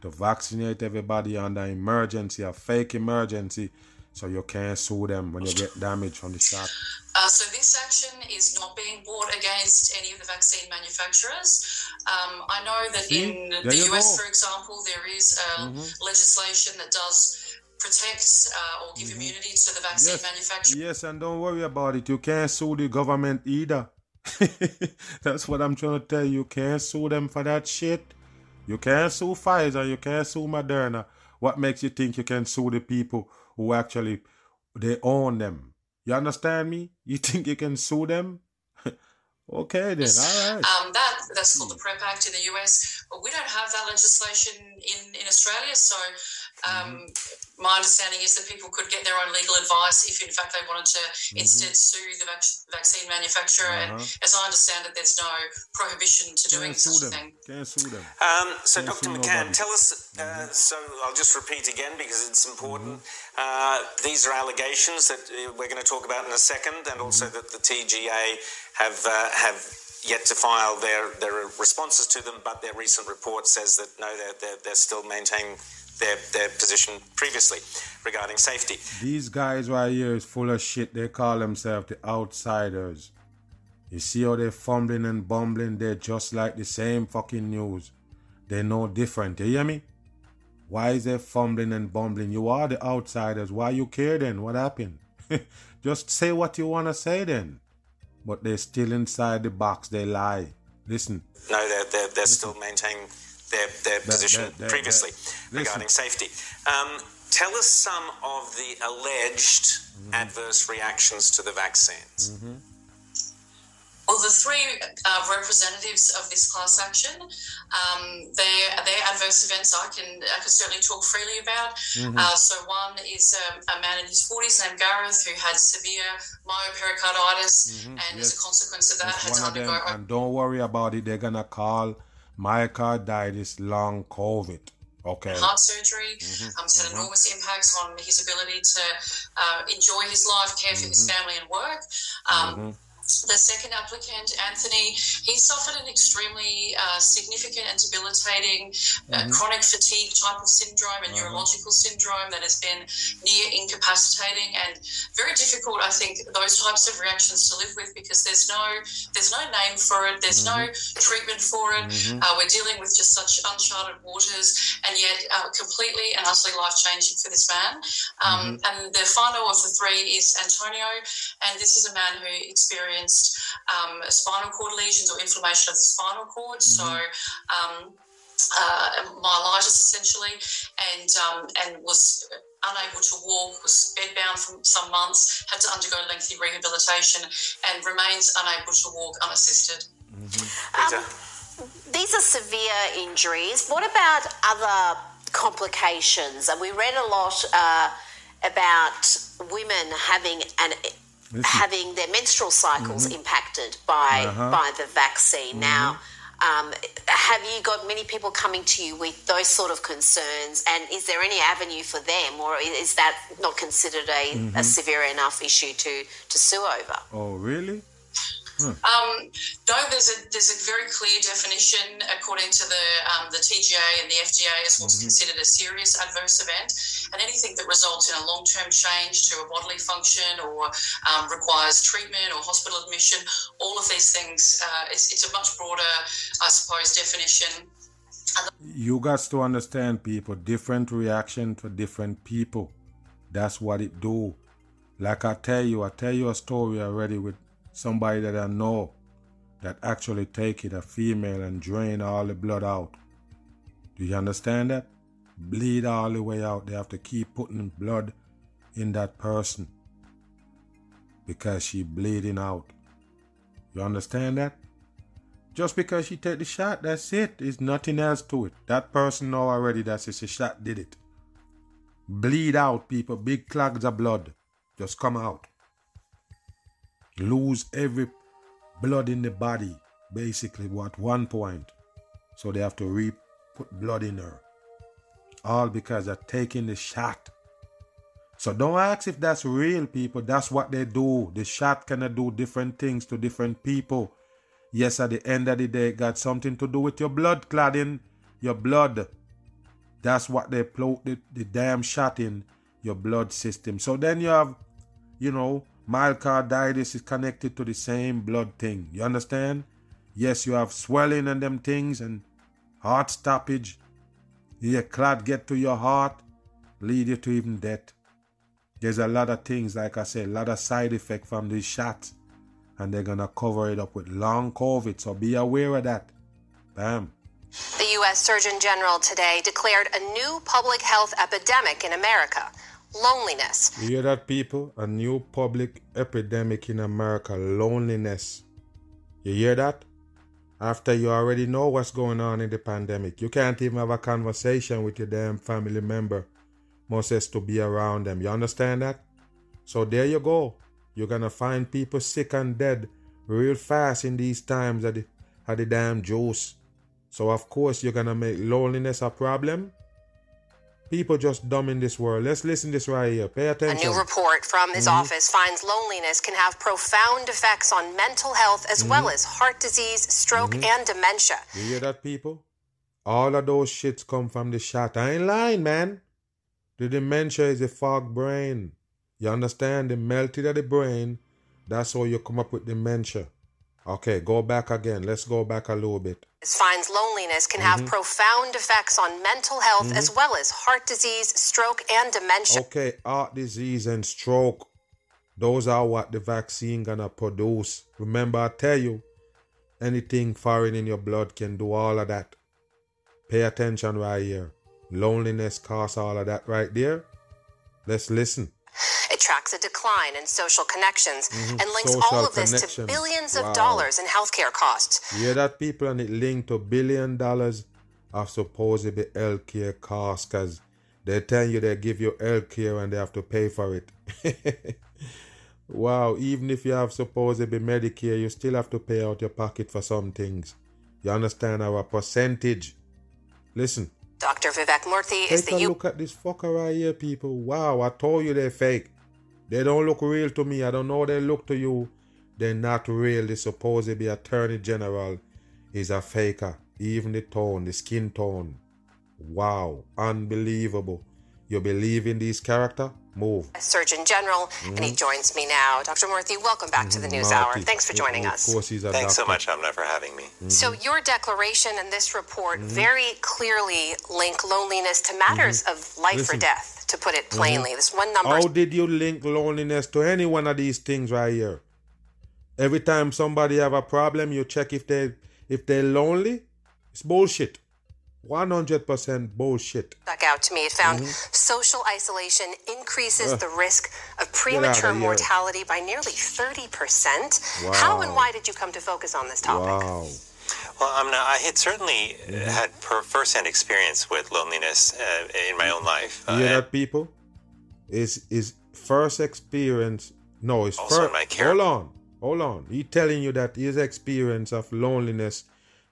To vaccinate everybody under emergency, a fake emergency, so you can't sue them when you get damage from the shot. Uh, so this action is not being brought against any of the vaccine manufacturers. Um, I know that See? in There the US, go. for example, there is uh, legislation that does protect uh, or give immunity to the vaccine Yes, manufacturers. yes, and don't worry about it. You can't sue the government either. That's what I'm trying to tell you. You can't sue them for that shit. You can't sue Pfizer. You can't sue Moderna. What makes you think you can sue the people who actually they own them? You understand me? You think you can sue them? okay then, all right. Um, that that's called the PREP Act in the US. But we don't have that legislation in in Australia, so um, mm-hmm. my understanding is that people could get their own legal advice if, in fact, they wanted to mm-hmm. instead sue the vac- vaccine manufacturer. Uh-huh. And as I understand it, there's no prohibition to doing Can't such a thing. Can't sue them. Um, so, Can't Dr. McCann, nobody. tell us. Uh, Mm-hmm. So, I'll just repeat again because it's important. Uh, these are allegations that uh, we're going to talk about in a second, and also Mm-hmm. that the TGA have uh, have yet to file their their responses to them. But their recent report says that no, they're they're, they're still maintaining their their position previously regarding safety. These guys right here is full of shit. They call themselves the outsiders. You see how they're fumbling and bumbling? They're just like the same fucking news. They're no different. You hear me? Why is they fumbling and bumbling? You are the outsiders. Why you care then? What happened? just say what you want to say then. But they're still inside the box. They lie. Listen. No, they're they're, they're still maintaining their their position that- that- previously that- regarding listen. safety. Um, tell us some of the alleged Mm-hmm. adverse reactions to the vaccines. Well, the three uh, representatives of this class action, um, their their adverse events, I can I can certainly talk freely about. Mm-hmm. Uh, so one is um, a man in his forties named Gareth who had severe myopericarditis, and as a consequence of that, That's had to one of undergo. them. And don't worry about it. They're gonna call myocarditis long COVID. Okay. heart surgery. Mm-hmm. Um, it's had enormous impacts on his ability to uh, enjoy his life, care for Mm-hmm. his family, and work. Um, The second applicant, Anthony, he suffered an extremely uh, significant and debilitating uh, chronic fatigue type of syndrome and neurological syndrome that has been near incapacitating and very difficult. I think those types of reactions to live with because there's no there's no name for it, there's no treatment for it. Uh, we're dealing with just such uncharted waters, and yet uh, completely and utterly life changing for this man. Um, And the final of the three is Antonio, and this is a man who experienced um, spinal cord lesions or inflammation of the spinal cord. So. Um, uh, myelitis essentially, and um, and was unable to walk, was bedbound for some months, had to undergo lengthy rehabilitation, and remains unable to walk unassisted. Peter? These are severe injuries. What about other complications? And we read a lot uh, about women having an having their menstrual cycles mm-hmm. impacted by uh-huh. by the vaccine. Now, mm-hmm. um, have you got many people coming to you with those sort of concerns? And is there any avenue for them, or is that not considered a, a mm-hmm. severe enough issue to to sue over? Oh, really? Um, no, there's a there's a very clear definition according to the um, the TGA and the FDA as what's considered a serious adverse event, and anything that results in a long term change to a bodily function or um, requires treatment or hospital admission. All of these things, uh, it's, it's a much broader, I suppose, definition. You got to understand people, different reaction for different people. That's what it do. Like I tell you, I tell you a story already with somebody that I know that actually take it, a female, and drain all the blood out. Do you understand that? Bleed all the way out. They have to keep putting blood in that person because she bleeding out. You understand that? Just because she take the shot, that's it. There's nothing else to it. That person know already that it's a shot did it. Bleed out, people. Big clogs of blood. Just come out. Lose every blood in the body, basically, at one point. So they have to re put blood in her. All because they're taking the shot. So don't ask if that's real, people. That's what they do. The shot cannot do different things to different people. Yes, at the end of the day, it got something to do with your blood cladding, your blood. That's what they plot the, the damn shot in your blood system. So then you have, you know, myocarditis is connected to the same blood thing. You understand? Yes, you have swelling and them things and heart stoppage. Your clot get to your heart, lead you to even death. There's a lot of things, like I said, a lot of side effect from these shots. and they're gonna cover it up with long COVID. So be aware of that. Bam. The U.S. Surgeon General today declared a new public health epidemic in America loneliness. You hear that, people? A new public epidemic in America loneliness. You hear that? After you already know what's going on in the pandemic, you can't even have a conversation with your damn family member. Moses to be around them. You understand that? So there you go. You're gonna find people sick and dead real fast in these times at the, at the damn juice. So of course you're gonna make loneliness a problem. People just dumb in this world. Let's listen this right here. Pay attention. A new report from his Mhm. office finds loneliness can have profound effects on mental health as well Mhm. as heart disease, stroke, Mhm. and dementia. You hear that, people? All of those shits come from the shot. I ain't lying, man. The dementia is a fog brain. You understand? The melted of the brain. That's how you come up with dementia. Okay, go back again. Let's go back a little bit. This finds loneliness can have Mhm. profound effects on mental health as Mhm. well as heart disease, stroke, and dementia. Okay, heart disease and stroke. Those are what the vaccine gonna produce. Remember, I tell you, anything foreign in your blood can do all of that. Pay attention right here. Loneliness causes all of that right there. Let's listen. It tracks a decline in social connections Mhm. and links Social all of this to billions of dollars in healthcare costs. Yeah, that, people? And it linked to billion dollars of supposedly healthcare costs because they tell you they give you healthcare and they have to pay for it. wow, even if you have supposedly Medicare, you still have to pay out your pocket for some things. You understand our percentage? Listen, Dr. Vivek Murthy is take the a U. look at this fucker right here, people. Wow, I told you they're fake. They don't look real to me. I don't know they look to you. They're not real. The supposedly attorney general is a faker. Even the tone, the skin tone. Wow, unbelievable. You believe in this character? Move. Surgeon General, and he Mhm. joins me now. Dr. Murthy, welcome back to the News Marty. Hour. Thanks for joining Of us. course, he's a Thanks so much, Amna, for having me. So, your declaration and this report Mhm. very clearly link loneliness to matters of life or death, to put it plainly. This one number How did you link loneliness to any one of these things right here? Every time somebody have a problem, you check if they if they're lonely. It's bullshit. One hundred percent bullshit. stuck out to me. It found Mhm. social isolation increases Ugh. the risk of premature here. mortality by nearly 30%. How and why did you come to focus on this topic? Wow. Well, Amna, I had certainly uh, Mm-hmm. had per- first-hand experience with loneliness uh, in my own life. You Uh, hear and that, people? Is is first experience? No, it's Also first. in my care. Hold on, hold on. He telling you that his experience of loneliness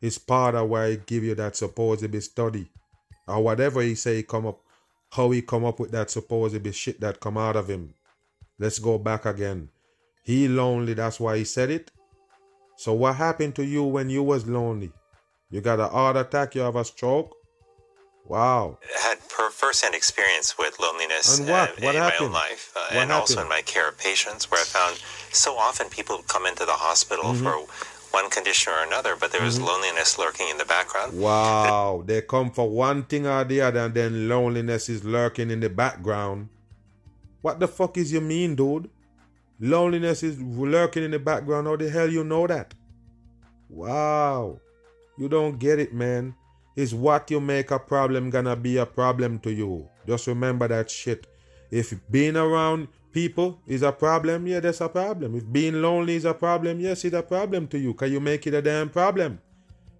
is part of why he give you that supposedly study, or whatever he say he come up, how he come up with that supposedly shit that come out of him. Let's go back again. He lonely. That's why he said it. So what happened to you when you was lonely? You got a heart attack. You have a stroke. Wow. had per- first-hand experience with loneliness And what? uh, What in my own life, uh, and also in my care of patients, where I found so often people come into the hospital Mhm. for one condition or another, but there was Mhm. loneliness lurking in the background. Wow, they come for one thing or the other, and then loneliness is lurking in the background. What the fuck is you mean, dude? Loneliness is lurking in the background. How the hell you know that? Wow, you don't get it, man. Is what you make a problem gonna be a problem to you? Just remember that shit. If being around people is a problem, yeah, that's a problem. If being lonely is a problem, yes, it's a problem to you. Can you make it a damn problem?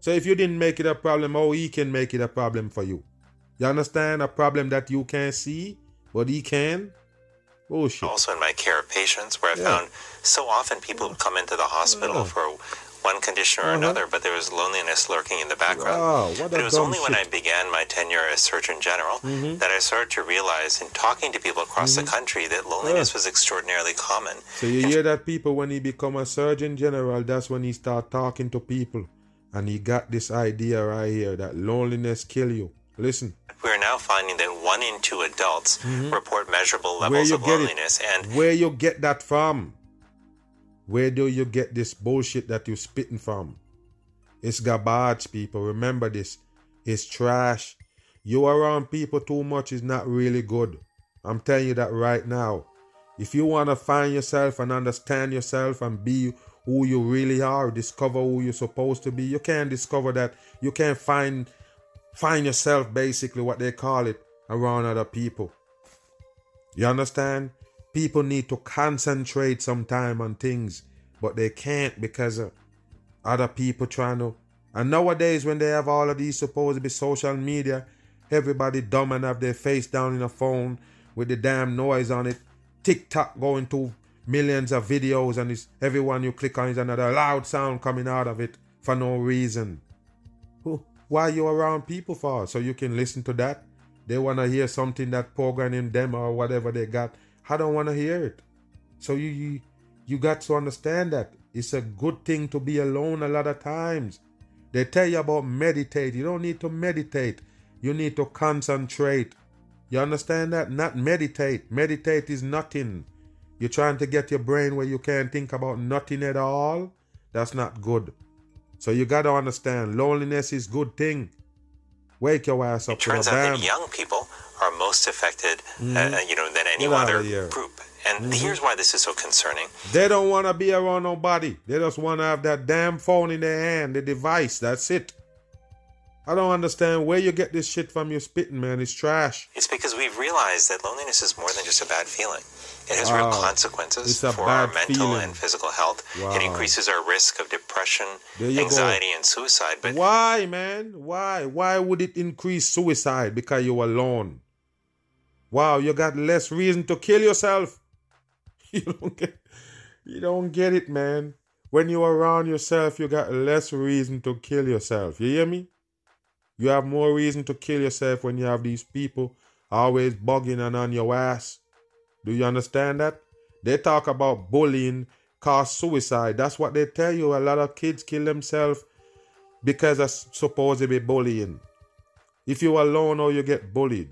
So if you didn't make it a problem, oh, he can make it a problem for you? You understand? A problem that you can't see, but he can? Bullshit. Also in my care of patients, where I Yeah. found so often people come into the hospital Yeah. for one condition or Uh-huh. another, but there was loneliness lurking in the background. Wow, what but it was only when I began my tenure as Surgeon General Mhm. that I started to realize in talking to people across Mhm. the country that loneliness Yeah. was extraordinarily common. So you hear that people when he become a surgeon general, that's when he start talking to people. And he got this idea right here that loneliness kill you. Listen. We're now finding that one in two adults Mhm. report measurable levels of loneliness, and Where you get that from? Where do you get this bullshit that you spitting from? It's garbage, people. Remember this. It's trash. You around people too much is not really good. I'm telling you that right now. If you want to find yourself and understand yourself and be who you really are, discover who you're supposed to be. You can't discover that. You can't find find yourself basically what they call it around other people. You understand? People need to concentrate some time on things, but they can't because of other people trying to. And nowadays, when they have all of these supposed to be social media, everybody dumb and have their face down in a phone with the damn noise on it. TikTok going to millions of videos, and it's everyone you click on is another loud sound coming out of it for no reason. Why are you around people for? So you can listen to that. They want to hear something that programming them or whatever they got. I don't want to hear it. So you, you you got to understand that it's a good thing to be alone a lot of times. They tell you about meditate. You don't need to meditate. You need to concentrate. You understand that? Not meditate. Meditate is nothing. You're trying to get your brain where you can't think about nothing at all. That's not good. So you got to understand, loneliness is good thing. Wake your ass up. It turns out that young people are most affected, uh, mm-hmm. uh, you know, than any other group. And mm-hmm. here's why this is so concerning. They don't want to be around nobody. They just want to have that damn phone in their hand, the device. That's it. I don't understand where you get this shit from. You're spitting, man. It's trash. It's because we've realized that loneliness is more than just a bad feeling. It has wow. real consequences for our mental feeling. and physical health. Wow. It increases our risk of depression, anxiety, go. and suicide. But why, man? Why? Why would it increase suicide? Because you're alone. Wow, you got less reason to kill yourself. You don't get, you don't get it, man. When you're around yourself, you got less reason to kill yourself. You hear me? You have more reason to kill yourself when you have these people always bugging and on your ass. Do you understand that? They talk about bullying cause suicide. That's what they tell you. A lot of kids kill themselves because of supposedly bullying. If you're alone or you get bullied.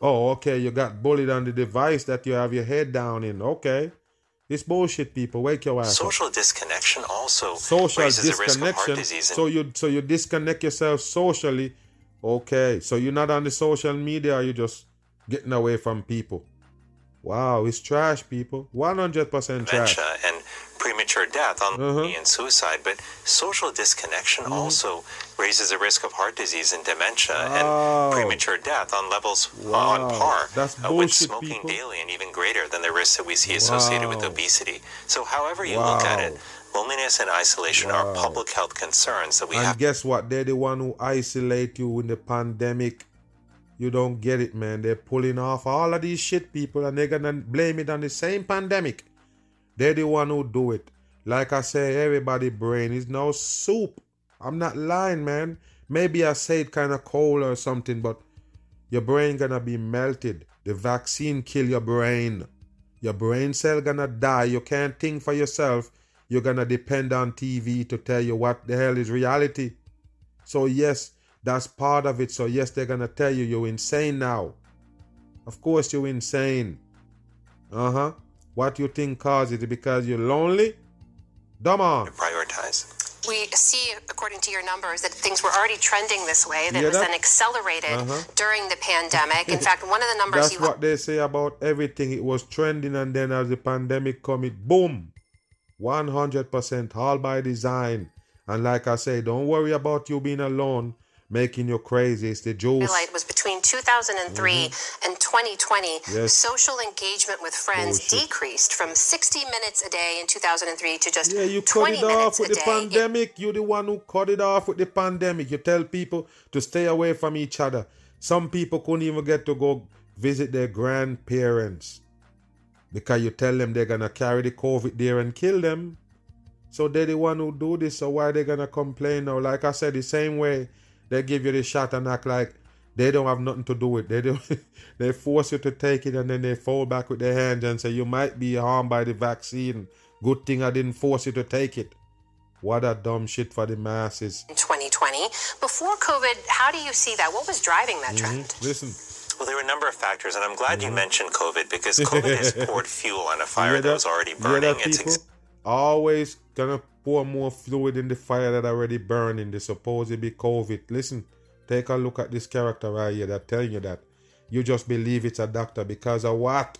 Oh, okay, you got bullied on the device that you have your head down in. Okay. It's bullshit, people. Wake your ass Social up. disconnection also Social disconnection. the risk of heart disease. So you so you disconnect yourself socially. Okay, so you're not on the social media. You're just getting away from people. Wow, it's trash, people. 100% trash. and premature death on uh-huh. and suicide, but social disconnection mm-hmm. also raises the risk of heart disease and dementia wow. and premature death on levels wow. on par That's uh, with smoking people. daily and even greater than the risks that we see associated wow. with obesity. So, however you look at it, loneliness and isolation are public health concerns that we and have. And guess what? They're the one who isolate you in the pandemic you don't get it, man. They're pulling off all of these shit people and they're gonna blame it on the same pandemic. They're the one who do it. Like I say, everybody brain is no soup. I'm not lying, man. Maybe I say it kind of cold or something, but your brain gonna be melted. The vaccine kill your brain. Your brain cell gonna die. You can't think for yourself. You're gonna depend on TV to tell you what the hell is reality. So yes, that's part of it. So, yes, they're going to tell you you're insane now. Of course, you're insane. Uh huh. What you think caused it? Because you're lonely? Dumb on. Prioritize. We see, according to your numbers, that things were already trending this way. That yeah, was then accelerated uh-huh. during the pandemic. In fact, one of the numbers That's what they say about everything. It was trending, and then as the pandemic come, it boom, 100% all by design. And like I say, don't worry about you being alone making you crazy. It's the juice. Highlight was between 2003 mm-hmm. and 2020. Yes. Social engagement with friends Bullshit. decreased from 60 minutes a day in 2003 to just yeah, you cut it off with the day. pandemic. It, You're the one who cut it off with the pandemic. You tell people to stay away from each other. Some people couldn't even get to go visit their grandparents because you tell them they're gonna carry the COVID there and kill them. So they're the one who do this. So why they gonna complain now? Like I said, the same way they give you the shot and act like they don't have nothing to do with it. They do they force you to take it and then they fall back with their hands and say you might be harmed by the vaccine. Good thing I didn't force you to take it. What a dumb shit for the masses. In 2020, before COVID, how do you see that? What was driving that trend? Mm-hmm. Listen. Well, there were a number of factors, and I'm glad mm-hmm. you mentioned COVID because COVID has poured fuel on a fire that, that, was already burning. It's ex- always gonna pour more fluid in the fire that already burning, the supposed be COVID. Listen, take a look at this character right here that telling you that. You just believe it's a doctor because of what?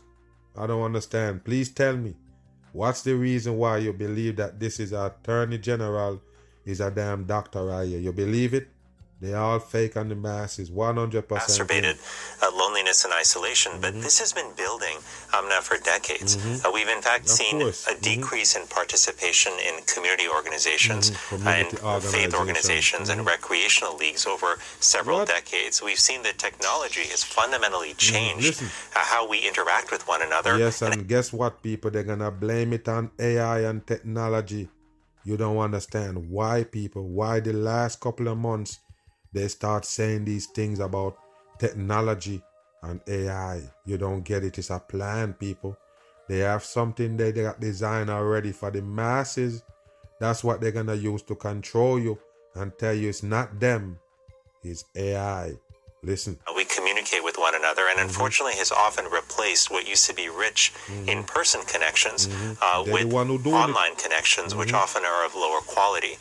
I don't understand. Please tell me. What's the reason why you believe that this is Attorney General is a damn doctor right here? You believe it? They all fake on the masses, 100%. Exacerbated uh, loneliness and isolation, but mm-hmm. this has been building um, now for decades. Mm-hmm. Uh, we've in fact of seen course. a mm-hmm. decrease mm-hmm. in participation in community organizations mm-hmm. and faith organizations and mm-hmm. recreational leagues over several what? decades. We've seen that technology has fundamentally changed uh, how we interact with one another. Yes, and, and guess what, people? They're going to blame it on AI and technology. You don't understand why, people, why the last couple of months they start saying these things about technology and AI. You don't get it. It's a plan, people. They have something they, they got designed already for the masses. That's what they're gonna use to control you and tell you it's not them, it's AI. Listen. We one another, and mm-hmm. unfortunately, has often replaced what used to be rich mm-hmm. in-person connections mm-hmm. uh, with online connections, which often are of lower quality.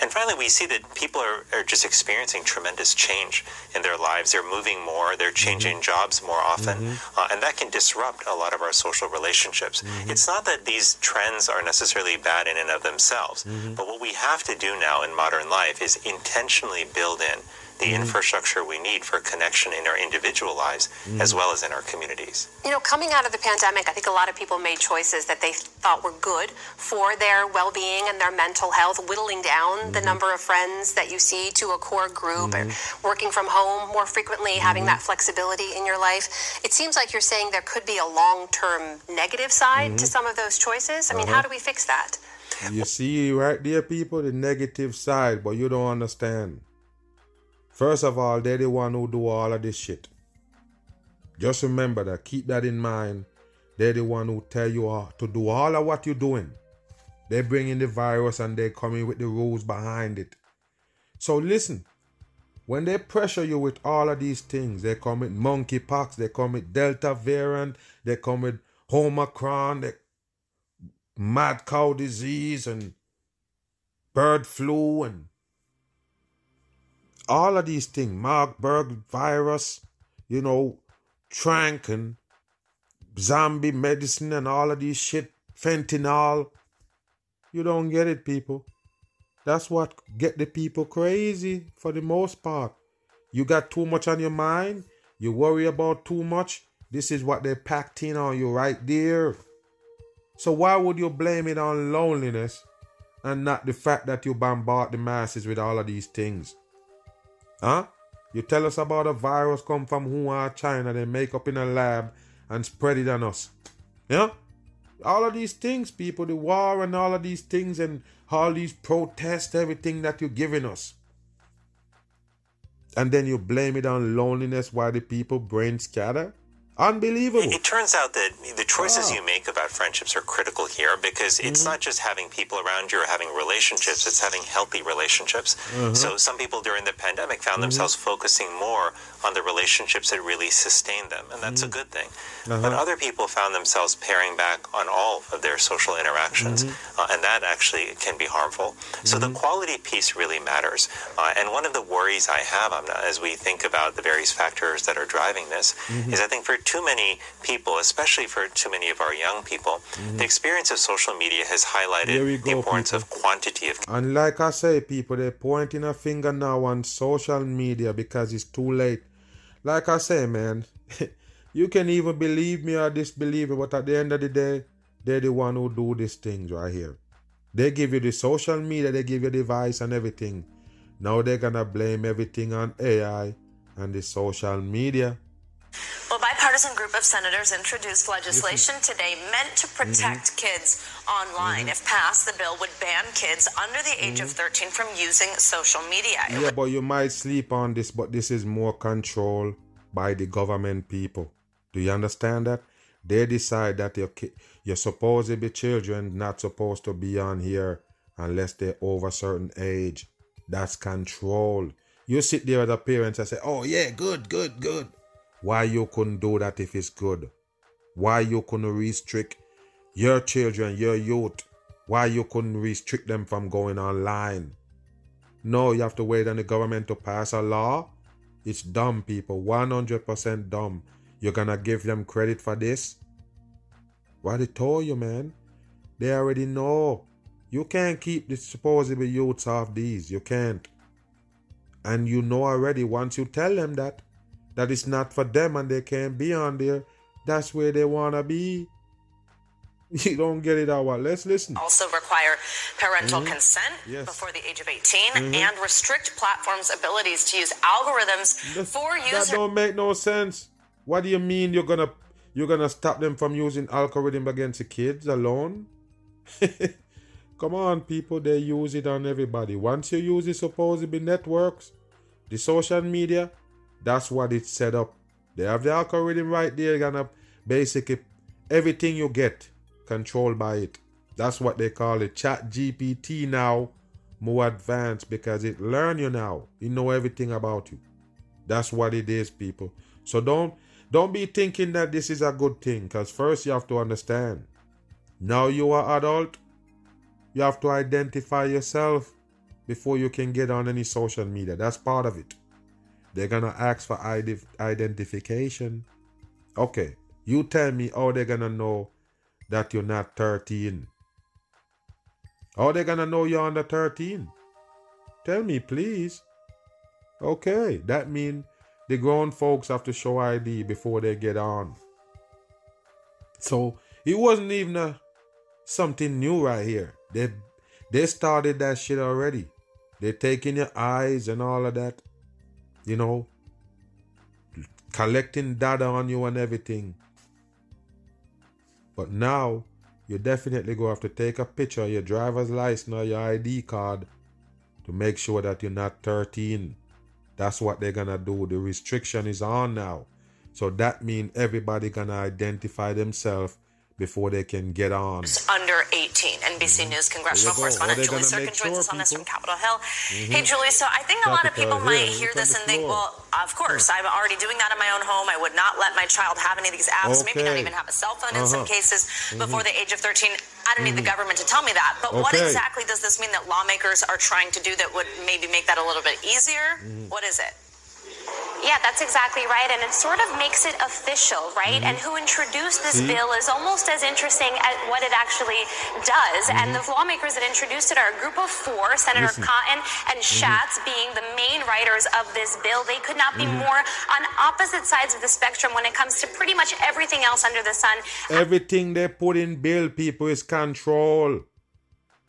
And finally, we see that people are, are just experiencing tremendous change in their lives. They're moving more, they're changing jobs more often, uh, and that can disrupt a lot of our social relationships. It's not that these trends are necessarily bad in and of themselves, but what we have to do now in modern life is intentionally build in the mm-hmm. infrastructure we need for connection in our individual lives mm-hmm. as well as in our communities. You know, coming out of the pandemic, I think a lot of people made choices that they thought were good for their well being and their mental health, whittling down mm-hmm. the number of friends that you see to a core group, or mm-hmm. working from home more frequently, having that flexibility in your life. It seems like you're saying there could be a long term negative side to some of those choices. I mean, uh-huh. how do we fix that? You see right there, people, the negative side, but you don't understand. First of all, they're the one who do all of this shit. Just remember that. Keep that in mind. They're the one who tell you to do all of what you're doing. They bring in the virus and they come in with the rules behind it. So listen, when they pressure you with all of these things, they come with monkeypox, they come with Delta variant, they come with Omicron, they mad cow disease and bird flu and all of these things, Marburg virus, you know, trank and zombie medicine and all of these shit, fentanyl. You don't get it, people. That's what get the people crazy for the most part. You got too much on your mind. You worry about too much. This is what they packed in on you right there. So why would you blame it on loneliness and not the fact that you bombard the masses with all of these things? Huh? You tell us about a virus come from Wuhan, China, they make up in a lab and spread it on us. Yeah? All of these things, people, the war and all of these things and all these protests, everything that you're giving us. And then you blame it on loneliness while the people brain scatter? Unbelievable. It, it, turns out that the choices wow. you make about friendships are critical here because it's mm-hmm. not just having people around you or having relationships, it's having healthy relationships. Mm-hmm. So some people during the pandemic found mm-hmm. themselves focusing more on the relationships that really sustain them, and that's a mm-hmm. good thing. Uh-huh. But other people found themselves paring back on all of their social interactions, mm-hmm. uh, and that actually can be harmful. So the mm-hmm. quality piece really matters. Uh, and one of the worries I have as we think about the various factors that are driving this is I think for too many people, especially for too many of our young people, mm-hmm. the experience of social media has highlighted the importance people. of quantity of. And like I say, people, they're pointing a finger now on social media because it's too late. Like I say, man, you can even believe me or disbelieve me, but at the end of the day, they're the one who do these things right here. They give you the social media, they give you the device and everything. Now they're gonna blame everything on AI and the social media. Well, a bipartisan group of senators introduced legislation today meant to protect mm-hmm. kids online. Mm-hmm. If passed, the bill would ban kids under the age mm-hmm. of 13 from using social media. Yeah, but you might sleep on this, but this is more control by the government people. Do you understand that? They decide that your ki- you're supposed to be children not supposed to be on here unless they're over a certain age. That's control. You sit there as a parent and say, "Oh yeah, good, good, good." Why you couldn't do that if it's good? Why you couldn't restrict your children, your youth? Why you couldn't restrict them from going online? No, you have to wait on the government to pass a law. It's dumb, people. 100% dumb. You're gonna give them credit for this? What they told you, man. They already know. You can't keep the supposable youths off these. You can't. And you know already once you tell them that, that it's not for them and they can't be on there, that's where they want to be. You don't get it out. Let's listen. Also require parental Mhm. consent Yes. before the age of 18 Mhm. and restrict platforms' abilities to use algorithms for That users. don't make no sense. What do you mean you're gonna you're gonna stop them from using algorithm against the kids alone? Come on, people, they use it on everybody. Once you use the supposedly be networks, the social media, that's what it's set up. They have the algorithm right there, gonna basically everything you get controlled by it. That's what they call it. Chat GPT now more advanced because it learn you now. It know everything about you. That's what it is, people. So don't don't be thinking that this is a good thing. Because first you have to understand. Now you are adult. You have to identify yourself before you can get on any social media. That's part of it. They're gonna ask for ide- identification. Okay, you tell me how they're gonna know that you're not 13. How they're gonna know you're under 13? Tell me, please. Okay, that means the grown folks have to show ID before they get on. So it wasn't even a, something new right here. They they started that shit already. They're taking your eyes and all of that. You know, collecting data on you and everything. But now you definitely go have to take a picture of your driver's license or your ID card to make sure that you're not 13. That's what they're gonna do. The restriction is on now. So that means everybody gonna identify themselves before they can get on. under 18. NBC News congressional There you go. correspondent Julie Tsirkin joins sure, us on this from? Capitol Hill. Mhm. Hey, Julie, so I think a lot of people might hear this and think, well, of course, I'm already doing that in my own home. I would not let my child have any of these apps, maybe not even have a cell phone in some Uh-huh. cases Mhm. before the age of 13. I don't need the Mhm. government to tell me that. But what exactly does this mean that lawmakers are trying to do that would maybe make that a little bit easier? Mm-hmm. What is it? Yeah, that's exactly right. And it sort of makes it official, right? Mhm. And who introduced this See? bill is almost as interesting as what it actually does. And Mhm. the lawmakers that introduced it are a group of four Senator Listen. Cotton and Mhm. Schatz being the main writers of this bill. They could not be Mhm. more on opposite sides of the spectrum when it comes to pretty much everything else under the sun. Everything they put in bill, people, is control.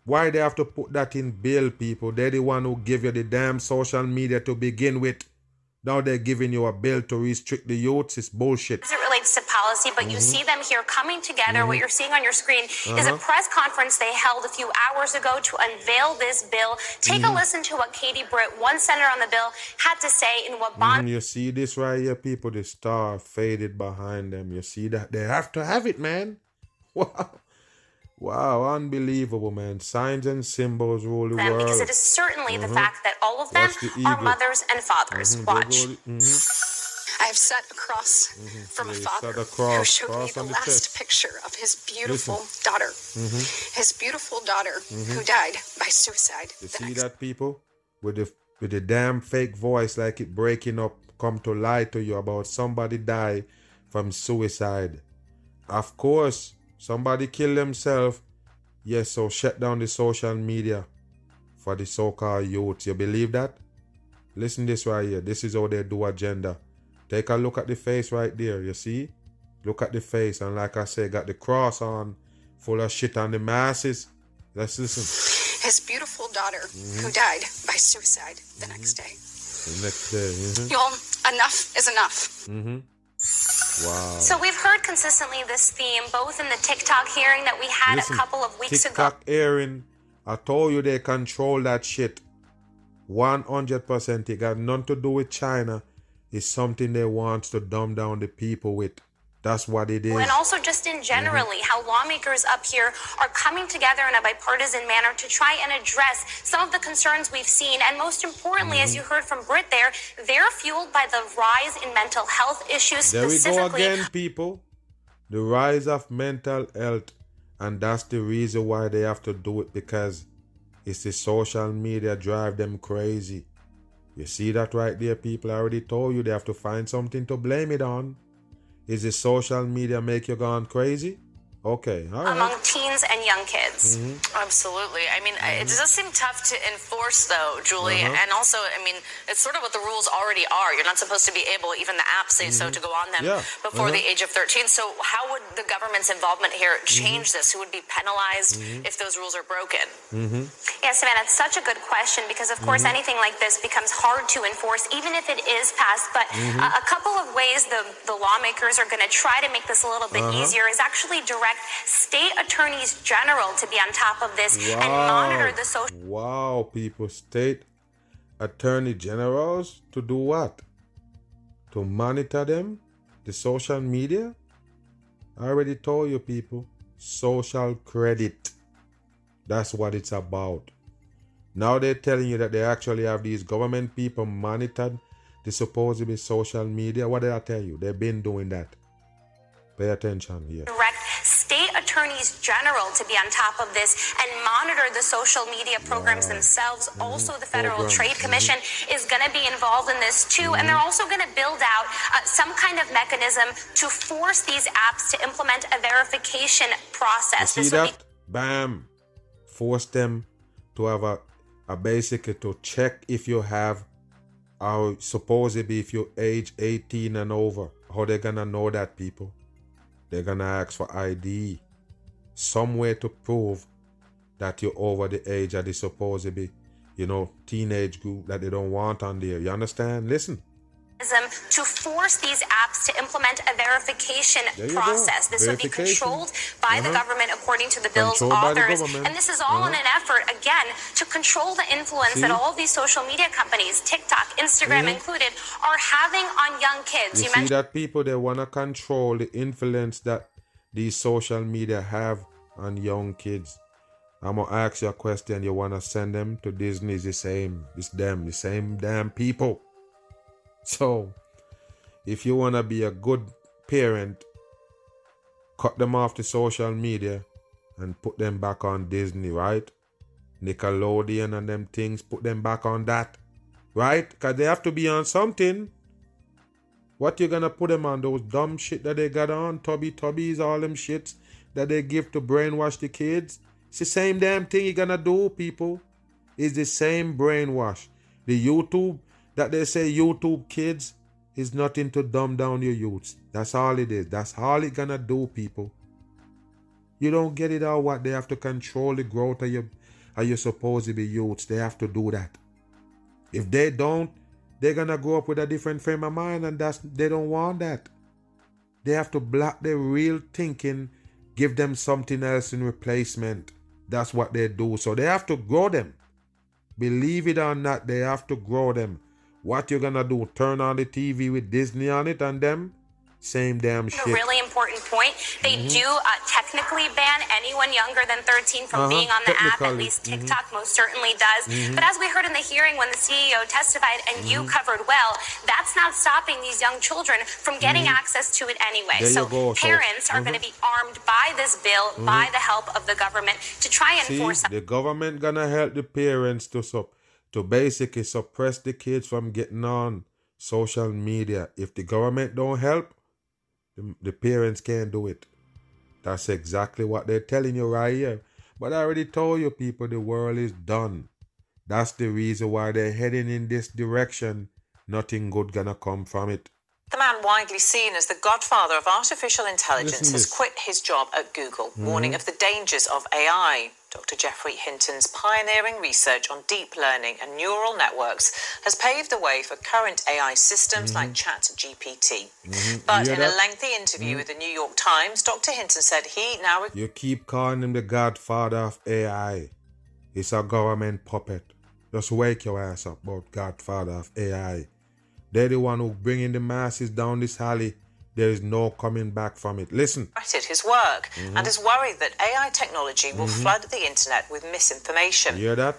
Why they have to put that in bill, people? They're the one who give you the damn social media to begin with. Now they're giving you a bill to restrict the youths. It's bullshit. As it relates to policy, but you Mhm. see them here coming together. What Mhm. you're seeing on your screen is a Uh-huh. press conference they held a few hours ago to unveil this bill. Take a Mhm. listen to what Katie Britt, one senator on the bill, had to say in what Bond Mhm, You see this right here, people. The star faded behind them. You see that? They have to have it, man. Wow. Wow, unbelievable, man. Signs and symbols rule the world. because it is certainly the Mhm. fact that all of them the are mothers and fathers. Mhm, Watch. mhm. I have sat across from a father across, who showed me the the last chest. picture of his beautiful Listen. daughter. Mhm. His beautiful daughter who Mhm. died by suicide. You see that, people? With the with the damn fake voice, like it breaking up, come to lie to you about somebody die from suicide. Of course, somebody kill themselves. Yes, so shut down the social media for the so-called youth. You believe that? Listen this right here. This is how they do agenda. Take a look at the face right there. You see? Look at the face, and like I say, got the cross on, full of shit on the masses. Let's listen. his beautiful daughter who Mhm. died by suicide the next day. The next day. mhm. Y'all, enough is enough. Wow. So we've heard consistently this theme both in the TikTok hearing that we had Listen, a couple of weeks ago. TikTok airing. I told you they control that shit. 100%. It got nothing to do with China. It's something they want to dumb down the people with. That's what it is. And also, just in generally, how lawmakers up here are coming together in a bipartisan manner to try and address some of the concerns we've seen. And most importantly, as Mhm. you heard from Britt there, they're fueled by the rise in mental health issues. There we go again, people. The rise of mental health. And that's the reason why they have to do it because it's the social media drive them crazy. You see that right there, people? I already told you they have to find something to blame it on. Is the social media make you gone crazy? Okay, all right. among teens and young kids. Mhm. Absolutely. I mean, it does seem tough to enforce, though, Julie. Uh-huh. And also, I mean, it's sort of what the rules already are. You're not supposed to be able, even the apps say so, Mhm. to go on them Yeah. before the Uh-huh. age of 13. So, how would the government's involvement here Mm-hmm. change this? Who would be penalized Mhm. if those rules are broken? Mm-hmm. Yeah, Savannah, it's such a good question because, of course, anything like this becomes hard to enforce, even if it is passed. But uh, a couple of ways the, the lawmakers are going to try to make this a little bit Uh-huh. easier is actually direct state attorneys general to be on top of this and monitor the social. Wow, people, state attorney generals to do what? To monitor them? The social media? I already told you, people, social credit. That's what it's about. Now they're telling you that they actually have these government people monitored the supposedly social media. What did I tell you? They've been doing that. Pay attention here. direct state attorneys general to be on top of this and monitor the social media programs themselves. Also, the Federal Trade mm-hmm. Commission is going to be involved in this too, and they're mm-hmm. also going to build out uh, some kind of mechanism to force these apps to implement a verification You process. see This would be that? Bam. Force them to have a, a basically uh, to check if you have or supposedly if you're age 18 and over. How they gonna know that people? They're gonna ask for ID. Some way to prove that you're over the age of the supposedly, you know, teenage group that they don't want on there. You understand? Listen. To force these apps to implement a verification go. process. This would be controlled by the Uh-huh. government according to the bill's Controlled by the authors. And this is all in Uh-huh. an effort, again, to control the influence that all of these social media companies, TikTok, Instagram Mhm. included, are having on young kids. You You see mentioned that people they wanna control the influence that these social media have on young kids. I'm gonna ask you a question. You wanna send them to Disney? It's the same. It's them, the same damn people. So, if you wanna be a good parent, cut them off the social media and put them back on Disney, right? Nickelodeon and them things, put them back on that, right? Cause they have to be on something. What you gonna put them on? Those dumb shit that they got on, tubby tubbies, all them shits that they give to brainwash the kids. It's the same damn thing you gonna do, people. It's the same brainwash. The YouTube that they say YouTube kids is nothing to dumb down your youths. That's all it is. That's all it gonna do, people. You don't get it out what they have to control the growth of your of your supposed to be youths. They have to do that. If they don't, they're gonna grow up with a different frame of mind, and that's they don't want that. They have to block their real thinking, give them something else in replacement. That's what they do. So they have to grow them. Believe it or not, they have to grow them. What you gonna do? Turn on the TV with Disney on it and them? Same damn shit. a really important point. They Mhm. do uh, technically ban anyone younger than 13 from Uh-huh, being on the app. At least Mhm. TikTok most certainly does. Mhm. But as we heard in the hearing when the CEO testified, and you Mhm. covered well, that's not stopping these young children from getting Mhm. access to it anyway. There so go. So- parents are going to be armed by this bill, by the help of the government, to try and See, enforce the government gonna help the parents to sup- to basically suppress the kids from getting on social media. If the government don't help, the, the parents can't do it. That's exactly what they're telling you right here. But I already told you people the world is done. That's the reason why they're heading in this direction. Nothing good gonna come from it. The man widely seen as the godfather of artificial intelligence Listen has this. quit his job at Google, warning Mhm. of the dangers of AI. Dr. Geoffrey Hinton's pioneering research on deep learning and neural networks has paved the way for current AI systems like ChatGPT. Mhm. But in hear a lengthy interview Mhm. with the New York Times, Dr. Hinton said he now You keep calling him the godfather of AI. He's a government puppet. Just wake your ass up about godfather of AI. They're the one who bringing the masses down this alley. There is no coming back from it. Listen. his work Mhm. and is worried that AI technology will Mhm. flood the internet with misinformation. You hear that?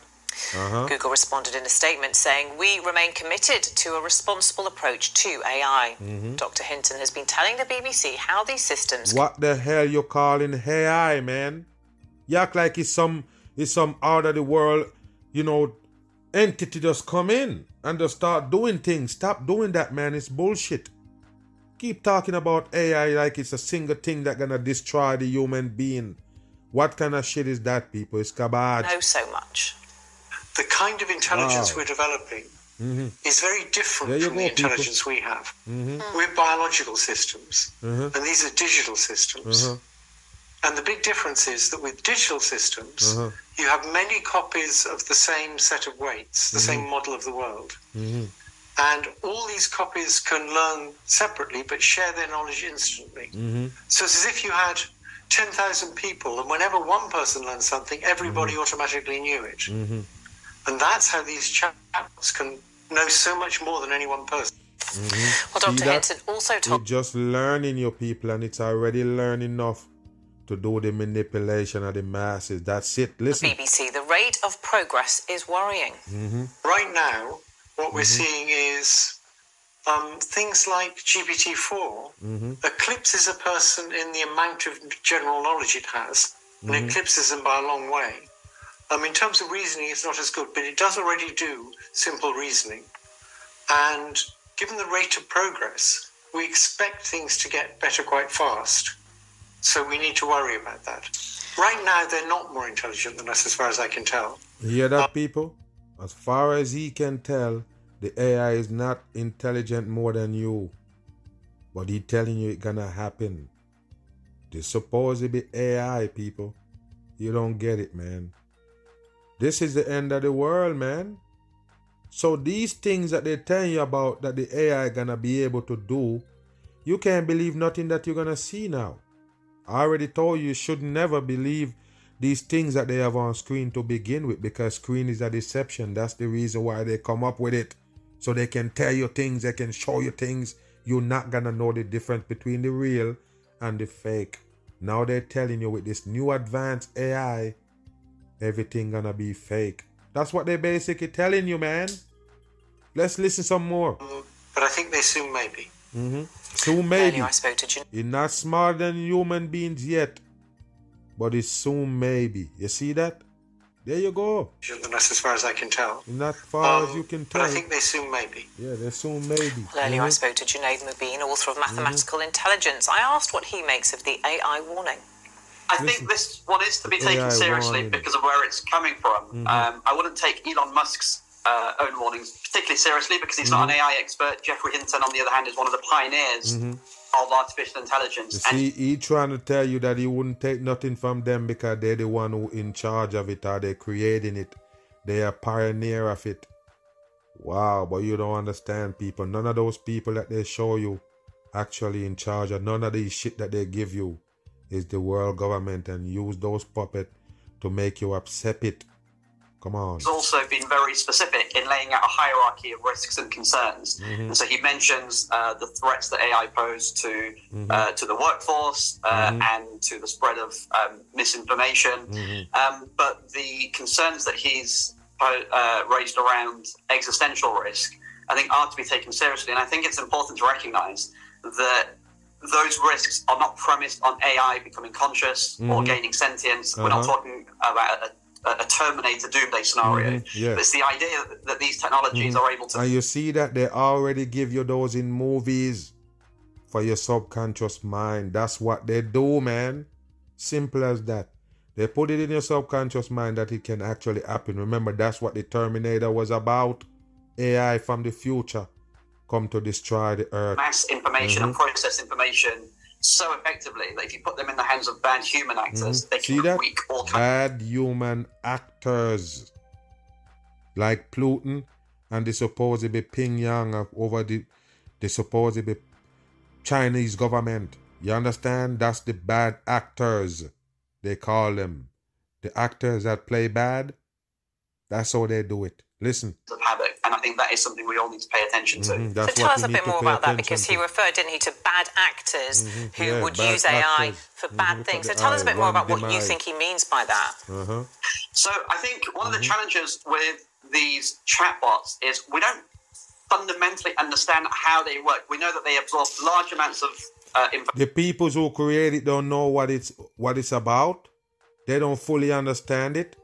Uh-huh. Google responded in a statement saying, We remain committed to a responsible approach to AI. Mhm. Dr. Hinton has been telling the BBC how these systems What the hell you calling AI, man? You act like it's some it's some out of the world, you know, entity just come in and just start doing things. Stop doing that, man. It's bullshit. Keep talking about AI like it's a single thing that gonna destroy the human being. What kind of shit is that, people? It's garbage. Know so much. The kind of intelligence Wow. we're developing Mhm. is very different from go, the people. intelligence we have. Mhm. We're biological systems, Uh-huh. and these are digital systems. Uh-huh. And the big difference is that with digital systems, Uh-huh. you have many copies of the same set of weights, the Mhm. same model of the world. Mhm. And all these copies can learn separately but share their knowledge instantly. Mhm. So it's as if you had 10,000 people, and whenever one person learned something, everybody automatically knew it. Mhm. And that's how these chatbots can know so much more than any one person. Mhm. Well, Dr. that? Hinton also told It's just learning your people, and it's already learned enough to do the manipulation of the masses. That's it. the Listen. BBC the rate of progress is worrying. Mm-hmm. Right now, what we're Mhm. seeing is um, things like GPT-4 Mm-hmm. eclipses a person in the amount of general knowledge it has, and Mhm. eclipses them by a long way. Um, in terms of reasoning, it's not as good, but it does already do simple reasoning. And given the rate of progress, we expect things to get better quite fast. So we need to worry about that. Right now, they're not more intelligent than us, as far as I can tell. You hear that, people? As far as he can tell, the AI is not intelligent more than you. But he telling you it gonna happen. This supposed to be AI, people. You don't get it, man. This is the end of the world, man. So these things that they tell you about that the AI gonna be able to do, you can't believe nothing that you're gonna see now. I already told you you should never believe these things that they have on screen to begin with because screen is a deception. That's the reason why they come up with it. So they can tell you things, they can show you things. You're not gonna know the difference between the real and the fake. Now they're telling you with this new advanced AI, everything gonna be fake. That's what they're basically telling you, man. Let's listen some more. But I think they soon may be. Mm-hmm. Soon maybe. I spoke to Jan- He's not smarter than human beings yet, but it's soon maybe. You see that? There you go. Than us, as far as I can tell. Not far as Um, you can tell. But I think they soon may be. Yeah, they soon maybe. Well, earlier I Mhm. spoke to Junaid Mubeen, author of Mathematical Intelligence. I asked what he makes of the AI warning. I think this one is to be taken AI seriously warning. because of where it's coming from. Mm-hmm. Um, I wouldn't take Elon Musk's uh, own warnings particularly seriously because he's not an Mm-hmm. AI expert. Geoffrey Hinton, on the other hand, is one of the pioneers Mhm. Of artificial intelligence. You see, he trying to tell you that he wouldn't take nothing from them because they're the one who in charge of it or they're creating it. They are pioneer of it. Wow, but you don't understand people. None of those people that they show you actually in charge of none of these shit that they give you is the world government and use those puppet to make you accept it. Come on. He's also been very specific in laying out a hierarchy of risks and concerns. Mhm. And so he mentions uh, the threats that AI pose to Mhm. uh, to the workforce uh, Mhm. and to the spread of um, misinformation. Mhm. Um, but the concerns that he's uh, raised around existential risk, I think, are to be taken seriously. And I think it's important to recognise that those risks are not premised on AI becoming conscious or Mhm. gaining sentience. We're not Uh-huh. talking about a, a, Terminator doomsday scenario. Mhm, yes. But it's the idea that, that these technologies Mhm. are able to And you see that they already give you those in movies for your subconscious mind. That's what they do, man. Simple as that. They put it in your subconscious mind that it can actually happen. Remember, that's what the Terminator was about. AI from the future come to destroy the earth. mass information and Mhm. process information so effectively that if you put them in the hands of bad human actors, Mhm. they See can that? wreak all kinds Bad human actors like Pluton and the supposed be Pyongyang of- over the the supposed be Chinese government. You understand? That's the bad actors. They call them. The actors that play bad, that's how they do it. Listen. of havoc. And I think that is something we all need to pay attention to. Mhm, so tell us a bit more about that attention because he referred, didn't he, to bad actors Mhm, who yeah, would use AI actors. for Mhm, bad for things. So the tell us a bit more about what you think he means by that. Uh-huh. So I think one of the Mm-hmm. challenges with these chatbots is we don't fundamentally understand how they work. We know that they absorb large amounts of uh, information. The people who create it don't know what it's what it's about. They don't fully understand it.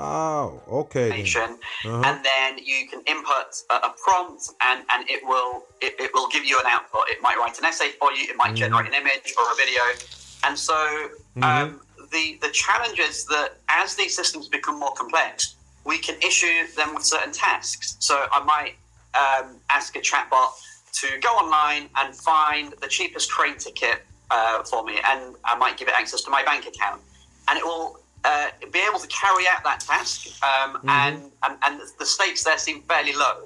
Oh, okay. Uh-huh. and then you can input a, a prompt, and, and it will it, it will give you an output. It might write an essay for you. It might generate an image or a video, and so um, the the challenge is that as these systems become more complex, we can issue them with certain tasks. So I might um, ask a chatbot to go online and find the cheapest train ticket uh, for me, and I might give it access to my bank account, and it will uh, be able to carry out that task. Um, and, and and the stakes there seem fairly low,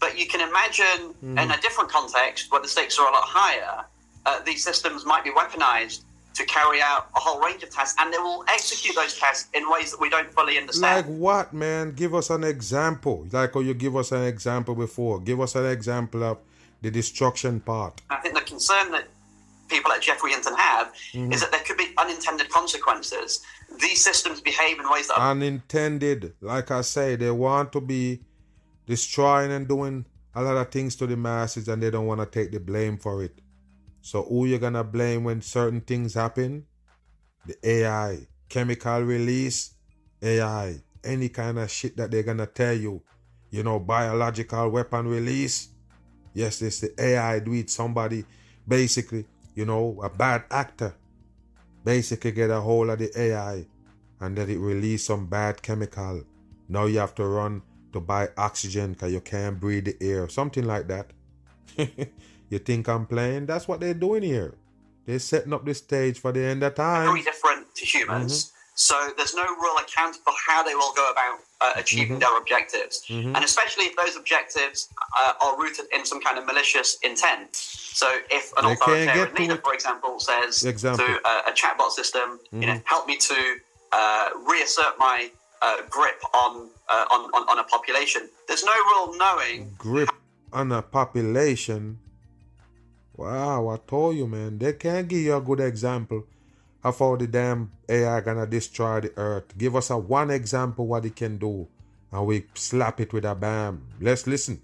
but you can imagine Mhm. in a different context where the stakes are a lot higher, uh, these systems might be weaponized to carry out a whole range of tasks, and they will execute those tasks in ways that we don't fully understand. Like what, man? Give us an example. Like how you give us an example before. Give us an example of the destruction part. I think the concern that people at Geoffrey Hinton have Mhm. is that there could be unintended consequences. These systems behave in ways that are Unintended. Like I say, they want to be destroying and doing a lot of things to the masses and they don't want to take the blame for it. So who you gonna blame when certain things happen? The AI. Chemical release, AI. Any kind of shit that they're gonna tell you. You know, biological weapon release. Yes, it's the AI do it. Somebody basically, you know, a bad actor basically get a hold of the AI and then it release some bad chemical. Now you have to run to buy oxygen because you can't breathe the air. Something like that. you think I'm playing? That's what they're doing here. They're setting up the stage for the end of time. very different to humans. Mm-hmm. So there's no real account for how they will go about uh, achieving Mhm. their objectives, Mhm. and especially if those objectives uh, are rooted in some kind of malicious intent. So if an authoritarian leader, for example, says Example. to uh, a chatbot system, you know, Mhm. help me to uh, reassert my uh, grip on, uh, on on on a population, there's no real knowing Grip on a population. Wow, I told you, man. They can't give you a good example how the damn AI gonna destroy the earth. Give us a one example what it can do, and we slap it with a bam. Let's listen.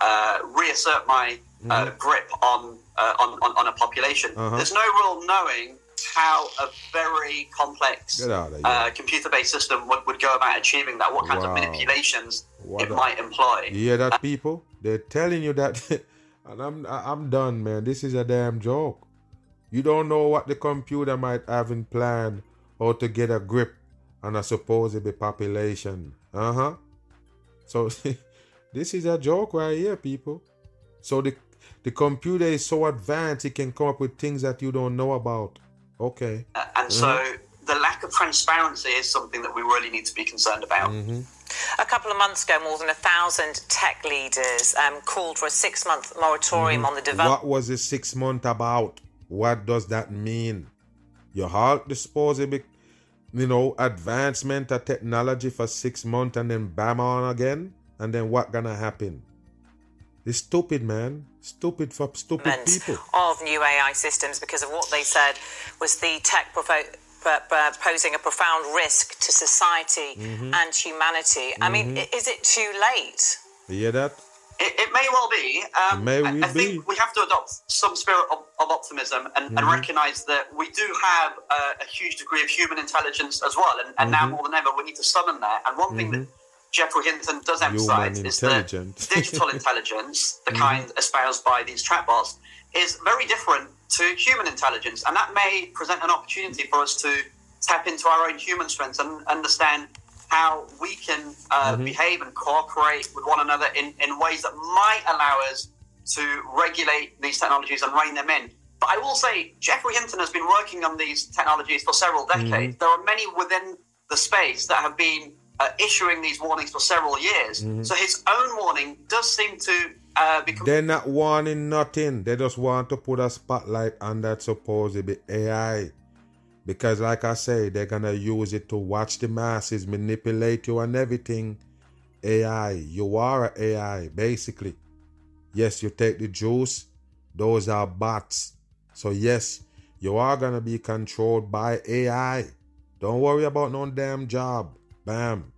uh, reassert my uh, Mhm. grip on, uh, on on on a population. Uh-huh. There's no real knowing how a very complex Get out of here. uh, computer-based system would, would go about achieving that. What kinds of manipulations What it a- might employ. You hear that, people? They're telling you that, and I'm I'm done, man. This is a damn joke. You don't know what the computer might have in plan or to get a grip on a supposed population. Uh huh. So this is a joke right here, people. So the the computer is so advanced it can come up with things that you don't know about. Okay. Uh, and so the lack of transparency is something that we really need to be concerned about. Mm-hmm. A couple of months ago, more than a thousand tech leaders um, called for a six month moratorium on the development. What was the six month about? What does that mean? You halt disposable, you know, advancement of technology for six months and then bam on again? And then what gonna happen? It's stupid, man. Stupid for stupid people. of new AI systems because of what they said was the tech provo- posing a profound risk to society Mhm. and humanity. I mean, Mhm. i- is it too late? You hear that? It, it may well be. Um, may I, I well think be. we have to adopt some spirit of, of optimism and, and Mhm. recognize that we do have a, a huge degree of human intelligence as well. And, and now Mhm. more than ever, we need to summon that. And one thing that Geoffrey Hinton does emphasize is that digital intelligence, the Mhm. kind espoused by these chatbots, is very different to human intelligence. And that may present an opportunity for us to tap into our own human strengths and understand how we can uh, Mhm. behave and cooperate with one another in, in ways that might allow us to regulate these technologies and rein them in. But I will say, Geoffrey Hinton has been working on these technologies for several decades. There are many within the space that have been uh, issuing these warnings for several years. Mhm. So his own warning does seem to uh, become. They're not warning nothing. They just want to put a spotlight on that supposed AI. Because, like I say, they're gonna use it to watch the masses, manipulate you, and everything. AI, you are a AI, basically. Yes, you take the juice, those are bots. So, yes, you are gonna be controlled by AI. Don't worry about no damn job. Bam.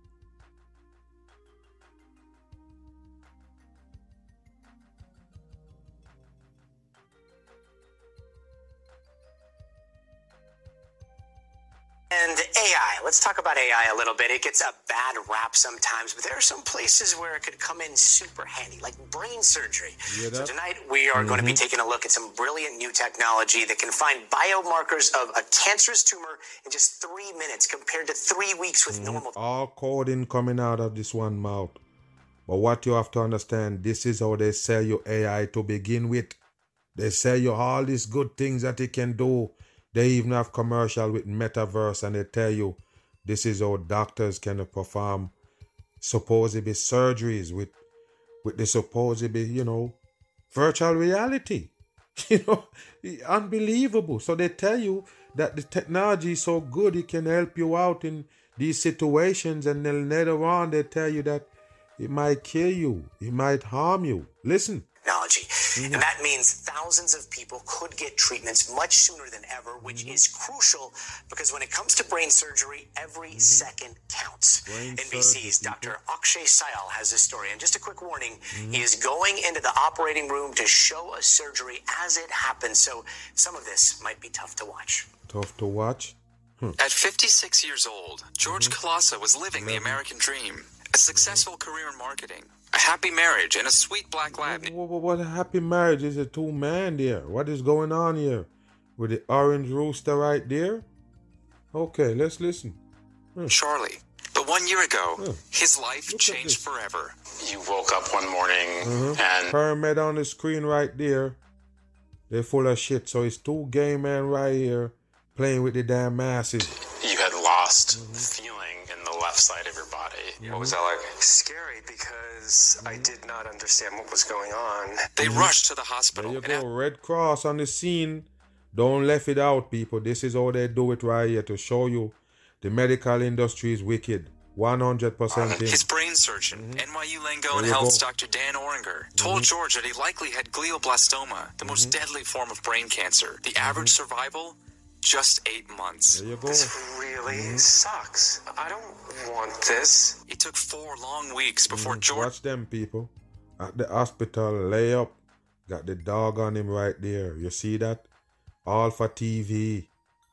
AI. Let's talk about AI a little bit. It gets a bad rap sometimes, but there are some places where it could come in super handy, like brain surgery. So tonight we are going to be mm-hmm. taking a look at some brilliant new technology that can find biomarkers of a cancerous tumor in just three minutes compared to three weeks with mm-hmm. normal. All coding coming out of this one mouth. But what you have to understand, this is how they sell you AI to begin with. They sell you all these good things that it can do. They even have commercial with metaverse and they tell you this is how doctors can perform supposedly surgeries with with the supposedly, you know, virtual reality. You know, unbelievable. So they tell you that the technology is so good it can help you out in these situations, and then later on they tell you that it might kill you, it might harm you. Listen. Technology. Mm-hmm. And that means thousands of people could get treatments much sooner than ever, which mm-hmm. is crucial because when it comes to brain surgery, every mm-hmm. second counts. Brain NBC's Dr. Akshay Syal has this story. And just a quick warning he is going into the operating room to show a surgery as it happens. So some of this might be tough to watch. Tough to watch. Hmm. At 56 years old, George Colassa was living the American dream. A successful career in marketing, a happy marriage, and a sweet black lab What, what, what a happy marriage is a two man there. What is going on here? With the orange rooster right there? Okay, let's listen. Charlie. But one year ago, his life changed forever. You woke up one morning Uh-huh. and Pyramid on the screen right there. They're full of shit. So it's two gay men right here playing with the damn masses. you had lost Mm-hmm. feeling in the left side of your body. What was that like? Scary because I did not understand what was going on. They mm-hmm. rushed to the hospital. There you go. Red Cross on the scene. Don't left it out, people. This is how they do it right here to show you the medical industry is wicked. Uh, 100% in. His brain surgeon, mm-hmm. NYU Langone There Health's go. Dr. Dan Orringer, mm-hmm. told George that he likely had glioblastoma, the most deadly form of brain cancer. The average survival? Just eight months. There you go. This really mm-hmm. sucks. I don't want this. It took four long weeks before mm, George Watch them, people. At the hospital, lay up. Got the dog on him right there. You see that? All for TV.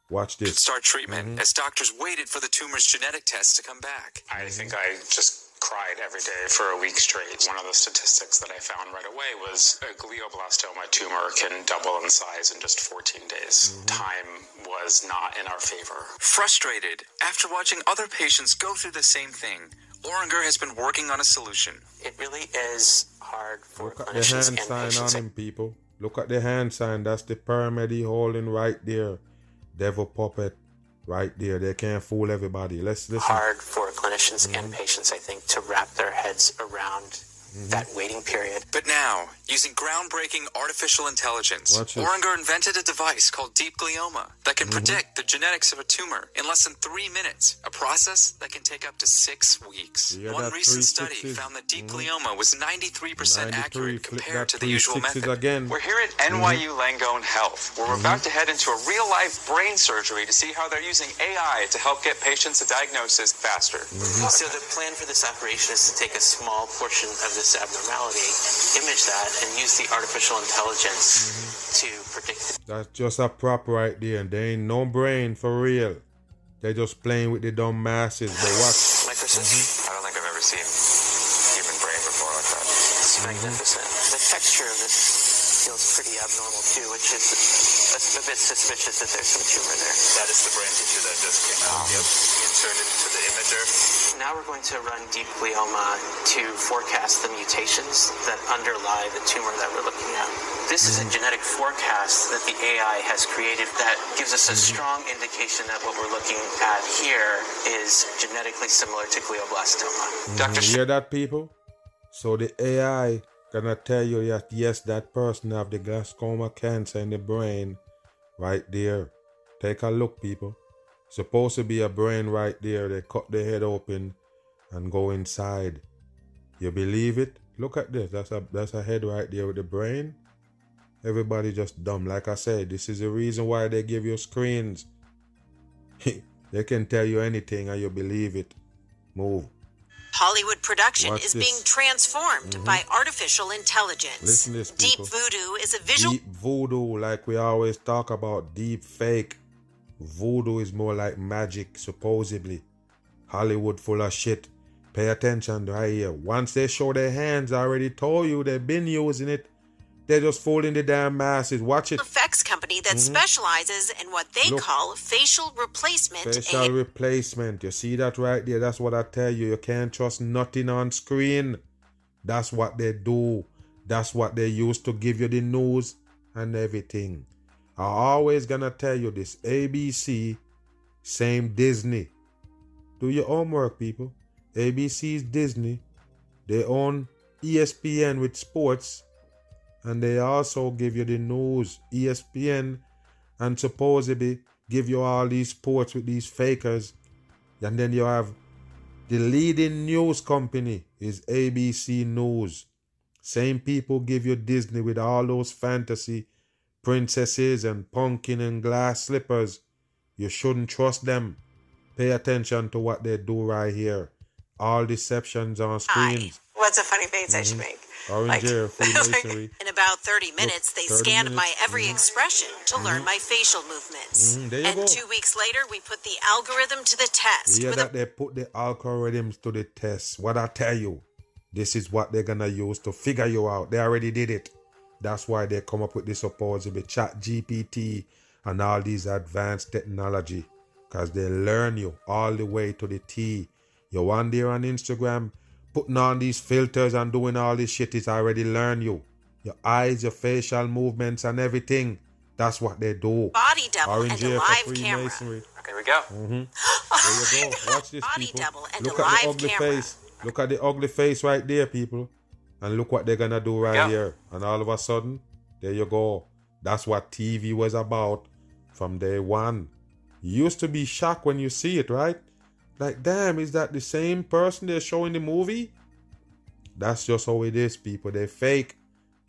Watch could this. start treatment mm-hmm. as doctors waited for the tumor's genetic tests to come back. I think I just cried every day for a week straight. One of the statistics that I found right away was a glioblastoma tumor can double in size in just 14 days. Mm-hmm. Time was not in our favor. Frustrated after watching other patients go through the same thing, Orringer has been working on a solution. It really is hard for Look at the hand and sign patients. on him, people. Look at the hand sign. That's the pyramid holding right there. Devil puppet right there. They can't fool everybody. Let's listen. hard for clinicians Mm-hmm. and patients, I think, to wrap their heads around. That waiting period. But now, using groundbreaking artificial intelligence, Watch. Orringer invented a device called DeepGlioma that can Mhm. predict the genetics of a tumor in less than three minutes, a process that can take up to six weeks. You One recent study sixes. found that deep Mhm. glioma was 93% 93, accurate compared to the usual sixes method. again. We're here at NYU Langone Health, where we're about to head into a real life brain surgery to see how they're using AI to help get patients a diagnosis faster. So the plan for this operation is to take a small portion of this abnormality, image that, and use the artificial intelligence Mm-hmm. to predict That's just a prop right there. And there ain't no brain for real. They're just playing with the dumb masses. But watch. microchip. I don't think I've ever seen human brain before like that. It's magnificent. The texture of this feels pretty abnormal too, which is a, a bit suspicious that there's some tumor there. That is the brain tissue that just came out. Yep. Inserted into the imager. Now we're going to run DeepGlioma to forecast the mutations that underlie the tumor that we're looking at. This is a mm-hmm. genetic forecast that the AI has created that gives us a mm-hmm. strong indication that what we're looking at here is genetically similar to glioblastoma. Mm-hmm. You hear that, people? So the AI gonna tell you that yes, that person have the glioblastoma cancer in the brain, right there. Take a look, people. Supposed to be a brain right there. They cut the head open and go inside. You believe it? Look at this. That's a that's a head right there with the brain. Everybody just dumb. Like I said, this is the reason why they give you screens. they can tell you anything and you believe it. Move. Hollywood production Watch is this. being transformed Mhm. by artificial intelligence. Listen to this, Deep voodoo is a visual Deep voodoo, like we always talk about, deep fake. Voodoo is more like magic, supposedly. Hollywood full of shit. Pay attention right here. Once they show their hands, I already told you they've been using it. They're just fooling the damn masses. Watch it. effects company that Mhm. specializes in what they Look. call facial replacement. Facial replacement. You see that right there? That's what I tell you. You can't trust nothing on screen. That's what they do. That's what they use to give you the news and everything. I always gonna tell you this. ABC, same Disney. Do your homework, people. ABC is Disney. They own ESPN with sports, and they also give you the news. ESPN and supposedly give you all these sports with these fakers. And then you have the leading news company is ABC News. Same people give you Disney with all those fantasy princesses and pumpkin and glass slippers. You shouldn't trust them. Pay attention to what they do right here. All deceptions on screens. What's a funny face I should Mhm. make? Orange Like- hair, Freemasonry. In about 30 minutes, they 30 scanned my minutes. every Mhm. expression to learn Mhm. my facial movements. Mhm, you and go. two weeks later, we put the algorithm to the test. Yeah, that they put the algorithms to the test. What I tell you, this is what they're gonna use to figure you out. They already did it. That's why they come up with this supposedly chat GPT and all these advanced technology. Cause they learn you all the way to the T. You're on there on Instagram, putting on these filters and doing all this shit, it's already learn you. Your eyes, your facial movements and everything. That's what they do. Body double Orange and a live camera. Freemasonry. There we go. Mm-hmm. There you go. Watch this, Body people. double and look a at the ugly camera. face. Look at the ugly face right there, people. And look what they're gonna do right Yeah. here. And all of a sudden, there you go. That's what TV was about from day one. You used to be shocked when you see it, right? Like, damn, is that the same person they're showing the movie? That's just how it is, people. They fake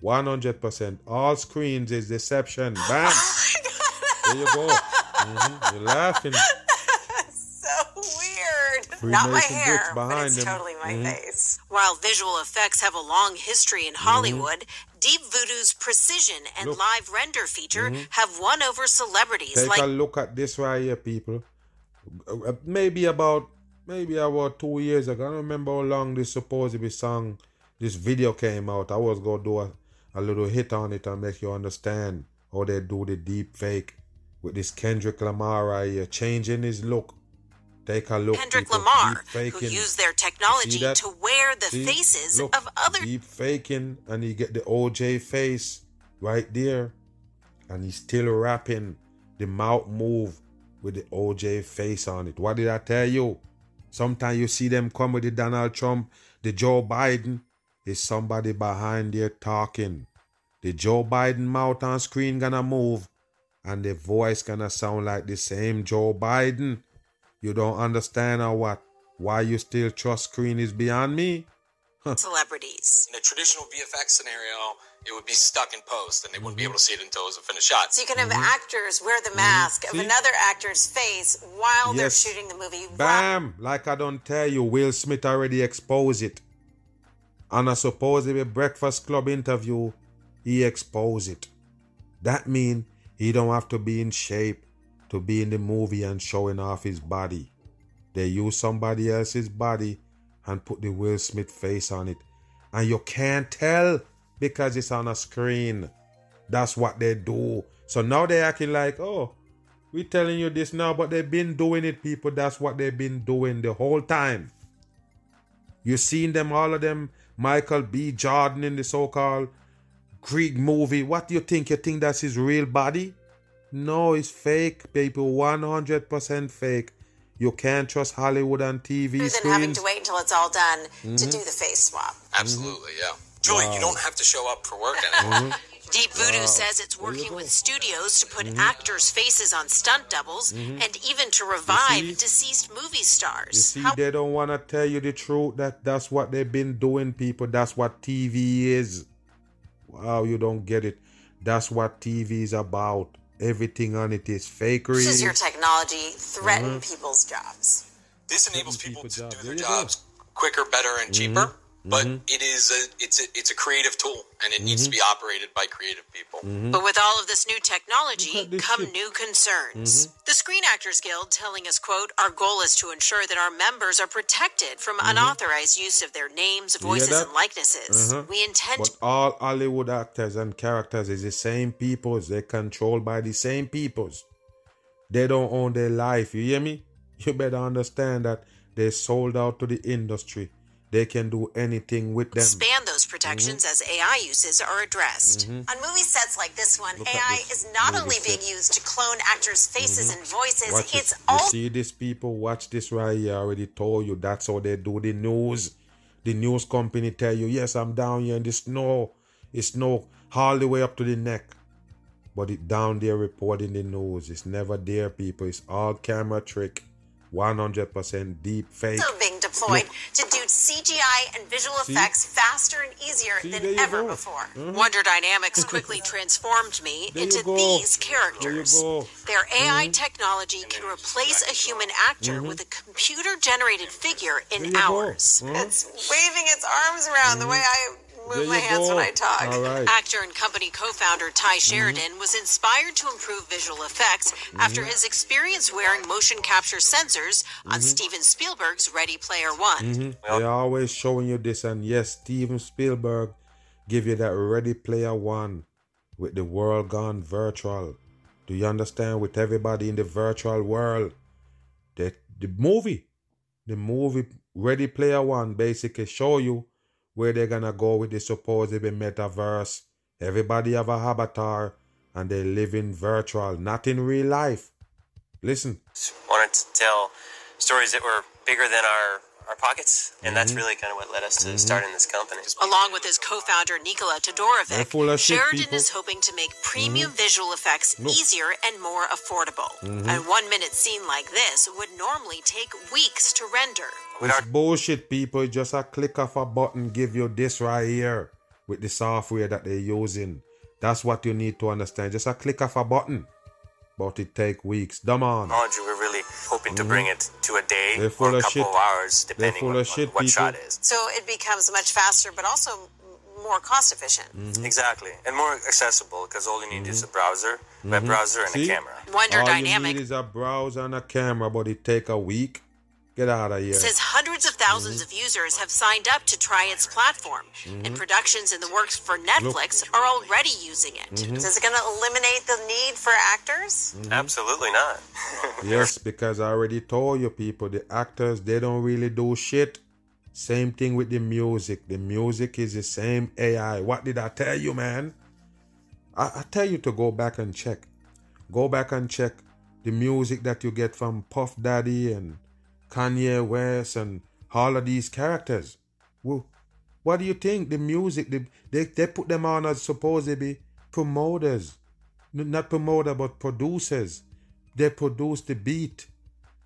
100%. All screens is deception. Bam! there you go. Mhm. You're laughing. Not my hair, but it's them. totally my Mhm. face. While visual effects have a long history in Hollywood, Deep Voodoo's precision and Look. live render feature Mhm. have won over celebrities Take like a look at this right here, people. Uh, Maybe about maybe about two years ago. I don't remember how long this supposed to be song, this video came out. I was gonna do a, a little hit on it and make you understand how they do the deep fake with this Kendrick Lamar right here, changing his look. Take a look. Kendrick. Lamar, who used their technology to wear the See? faces Look, of other deep faking, and you get the OJ face right there, and he's still rapping. The mouth move with the OJ face on it. What did I tell you? Sometimes you see them come with the Donald Trump, the Joe Biden. Is somebody behind there talking? The Joe Biden mouth on screen gonna move, and the voice gonna sound like the same Joe Biden. You don't understand or what? Why you still trust screen is beyond me? celebrities. In a traditional VFX scenario, it would be stuck in post and they wouldn't be able to see it until it was a finished shot. So you can have Mm-hmm. actors wear the mask of another actor's face while they're shooting the movie. Bam! Like I don't tell you, Will Smith already exposed it. And I suppose On a supposedly Breakfast Club interview, he exposed it. That mean he don't have to be in shape to be in the movie and showing off his body. They use somebody else's body and put the Will Smith face on it. And you can't tell because it's on a screen. That's what they do. So now they acting like, oh, we're telling you this now, but they've been doing it, people. That's what they've been doing the whole time. You seen them, all of them, Michael B. Jordan in the so-called Greek movie. What do you think? You think that's his real body? No, it's fake, people. 100% fake. You can't trust Hollywood and TV Rather than having to wait until it's all done to Mhm. do the face swap. Absolutely, yeah. Julie, Wow. you don't have to show up for work anymore. Deep Voodoo Wow. says it's working with studios to put Mhm. actors' faces on stunt doubles Mhm. and even to revive see? deceased movie stars. You stars. see, How- they don't want to tell you the truth. That that's what they've been doing, people. That's what TV is. Wow, you don't get it. That's what TV is about. Everything on it is fakery. Does your technology threaten Mhm. people's jobs? This enables people to job. do their jobs quicker, better, and cheaper. But Mhm. it is a it's a it's a creative tool, and it needs to Mhm. be operated by creative people. But with all of this new technology Look at this come shit. new concerns. Mhm. The Screen Actors Guild telling us, quote, our goal is to ensure that our members are protected from Mhm. unauthorized use of their names, voices, and likenesses. Uh-huh. We intend But all Hollywood actors and characters is the same peoples. They're controlled by the same peoples. They don't own their life. You hear me? You better understand that they sold out to the industry. They can do anything with them. expand those protections as AI uses are addressed. Mhm. On movie sets like this one, Look AI this is not only set. being used to clone actors' faces Mhm. and voices, Watch it's it. also You see these people, watch this right here. I already told you that's how they do the news. The news company tell you, yes, I'm down here in the snow. It's snow all the way up to the neck. But it down there reporting the news. It's never there, people. It's all camera trick. 100% deep fake. also being deployed Look. to do CGI and visual See? effects faster and easier See, than ever go. before. Mhm. Wonder Dynamics quickly transformed me There into these characters. Their AI Mhm. technology can replace a human actor Mhm. with a computer generated figure in hours. Mhm. It's waving its arms around the way I move There my hands go. when I talk. All right. Actor and company co founder Tye Sheridan was inspired to improve visual effects after Mhm. his experience wearing motion capture sensors on Mhm. Steven Spielberg's Ready Player One. Mhm. They're always showing you this, and yes, Steven Spielberg give you that Ready Player One with the world gone virtual. Do you understand? With everybody in the virtual world, the the movie, the movie Ready Player One basically show you where they're gonna go with the supposed metaverse. Everybody have a avatar, and they live in virtual, not in real life. Listen. wanted to tell stories that were bigger than our, our pockets, and that's Mhm. really kind of what led us to Mhm. starting this company. Along with his co-founder Nikola They're Todorovic, full of shit, Sheridan people. is hoping to make premium Mhm. visual effects Look. easier and more affordable. Mhm. A one-minute scene like this would normally take weeks to render. It's bullshit, people. It's just a click of a button give you this right here with the software that they're using. That's what you need to understand. Just a click of a button. But it take weeks. Come on. Technology, we're really hoping to bring it to a day They're or full a of couple shit. of hours, They're depending full on, of on shit, what shot is. So it becomes much faster, but also more cost efficient. Mm-hmm. Exactly, and more accessible because all you need is a browser, web Mhm. browser, and See? a camera. Wonder All Dynamic you need is a browser and a camera, but it take a week. Get out of here. says hundreds of 1000s of users have signed up to try its platform, and Mhm. productions in the works for Netflix are already using it. Mhm. Is it going to eliminate the need for actors? Absolutely not. Yes, because I already told you people, the actors, they don't really do shit. Same thing with the music. The music is the same AI. What did I tell you, man? I, I tell you to go back and check. Go back and check the music that you get from Puff Daddy and Kanye West and all of these characters. What do you think? The music, the, they, they put them on as supposed to be promoters. Not promoter, but producers. They produce the beat.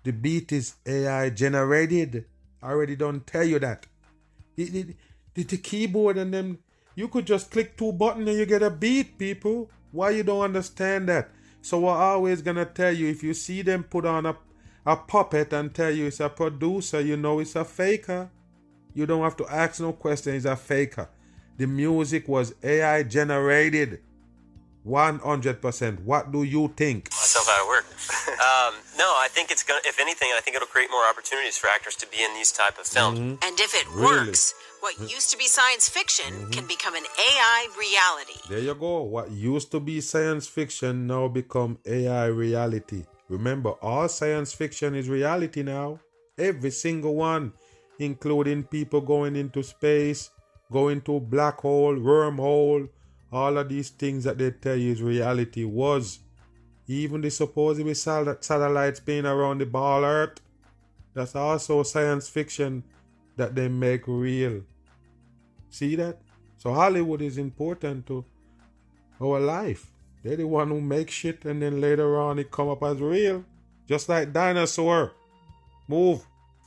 The beat is AI generated. I already don't tell you that. The, the, keyboard and them, you could just click two buttons and you get a beat, people. Why you don't understand that? So I'm always gonna tell you if you see them put on a, a puppet and tell you it's a producer, you know it's a faker. You don't have to ask no question, it's a faker. The music was AI generated. 100%. What do you think? myself out of work. um, no, I think it's gonna. If anything, I think it'll create more opportunities for actors to be in these type of films. Mhm. And if it Really? works, what used to be science fiction can become an AI reality. There you go. What used to be science fiction now become AI reality. Remember, all science fiction is reality now. Every single one, including people going into space, going to black hole, wormhole, all of these things that they tell you is reality was. Even the supposedly sal- satellites being around the ball Earth, that's also science fiction that they make real. See that? So Hollywood is important to our life. They're the one who make shit and then later on it come up as real. Just like dinosaur. Move.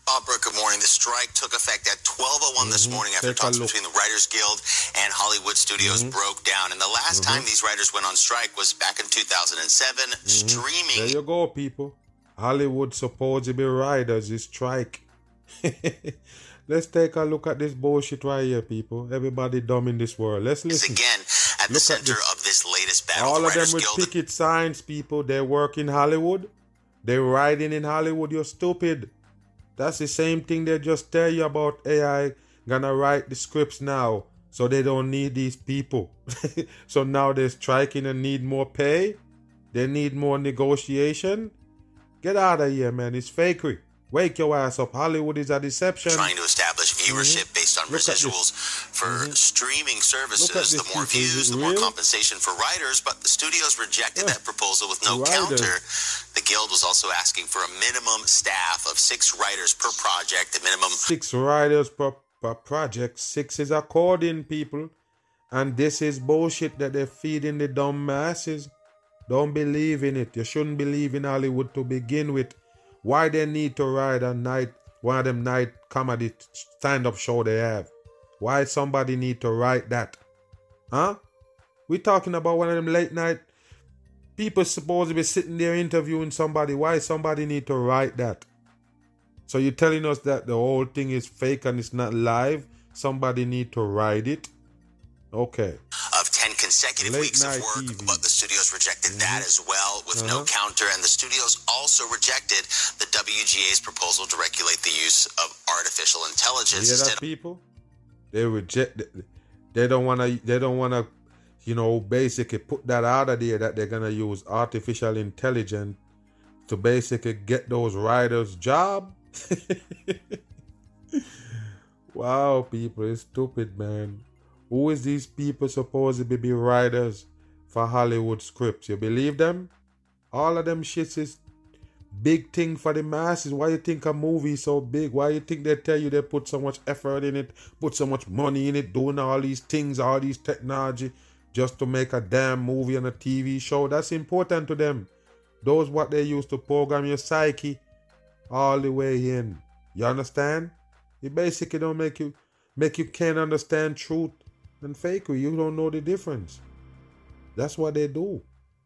Opera, good morning. The strike took effect at 12.01 this Mhm. morning after Take talks between the Writers Guild and Hollywood Studios Mhm. broke down. And the last Mhm. time these writers went on strike was back in 2007, Mhm. streaming There you go, people. Hollywood supposed to be riders is strike. Let's take a look at this bullshit right here, people. Everybody dumb in this world. Let's listen. Again, at the Look at center this. of this latest battle, All the of them with Guild picket signs, people. They work in Hollywood. They're riding in Hollywood. You're stupid. That's the same thing they just tell you about AI gonna write the scripts now, so they don't need these people. so now they're striking and need more pay. They need more negotiation. Get out of here, man. It's fakery. Wake your ass up. Hollywood is a deception. trying to viewership based on Mm-hmm. Look at. Mm-hmm. residuals for streaming services. At The more. Views, the more real? compensation for writers, but the studios rejected that proposal with no counter. The guild was also asking for a minimum staff of six writers per project, a minimum six writers per, per project. Six is according, people. And this is bullshit that they're feeding the dumb masses. Don't believe in it. You shouldn't believe in Hollywood to begin with. Why they need to ride a night, one of them night comedy stand-up show they have? Why somebody need to write that? Huh? we talking about one of them late night people supposed to be sitting there interviewing somebody. Why somebody need to write that? So you're telling us that the whole thing is fake and it's not live? Somebody need to write it? Okay. of 10 consecutive Late weeks of work, TV. but the studios rejected that as well with no Uh-huh. counter. And the studios also rejected the WGA's proposal to regulate the use of artificial intelligence instead that, people? They reject. They don't wanna. They don't wanna. You know, basically put that out of there that they're gonna use artificial intelligence to basically get those writers job. wow, people, it's stupid, man. Who is these people supposed to be, writers for Hollywood scripts? You believe them? All of them shits is big thing for the masses. Why you think a movie is so big? Why you think they tell you they put so much effort in it, put so much money in it, doing all these things, all these technology, just to make a damn movie and a TV show? That's important to them. Those what they use to program your psyche all the way in. You understand? It basically don't make you make you can't understand truth and fakery. You don't know the difference. That's what they do.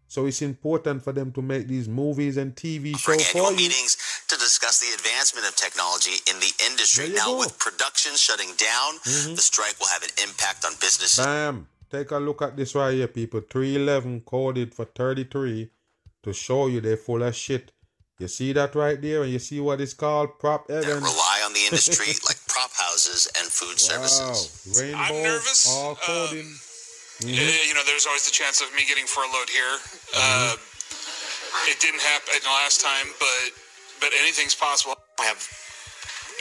So it's important for them to make these movies and TV shows for you. meetings to discuss the advancement of technology in the industry. Now, go. with production shutting down, Mhm. the strike will have an impact on businesses. Bam. Take a look at this right here, people. 311 coded for 33 to show you they're full of shit. You see that right there? And you see what it's called? Prop that Evans. rely on the industry like prop houses and food services. Wow. Rainbow. nervous. All coding. Uh, Mhm. you know, there's always the chance of me getting furloughed here. Mm-hmm. Uh, it didn't happen last time, but but anything's possible. I have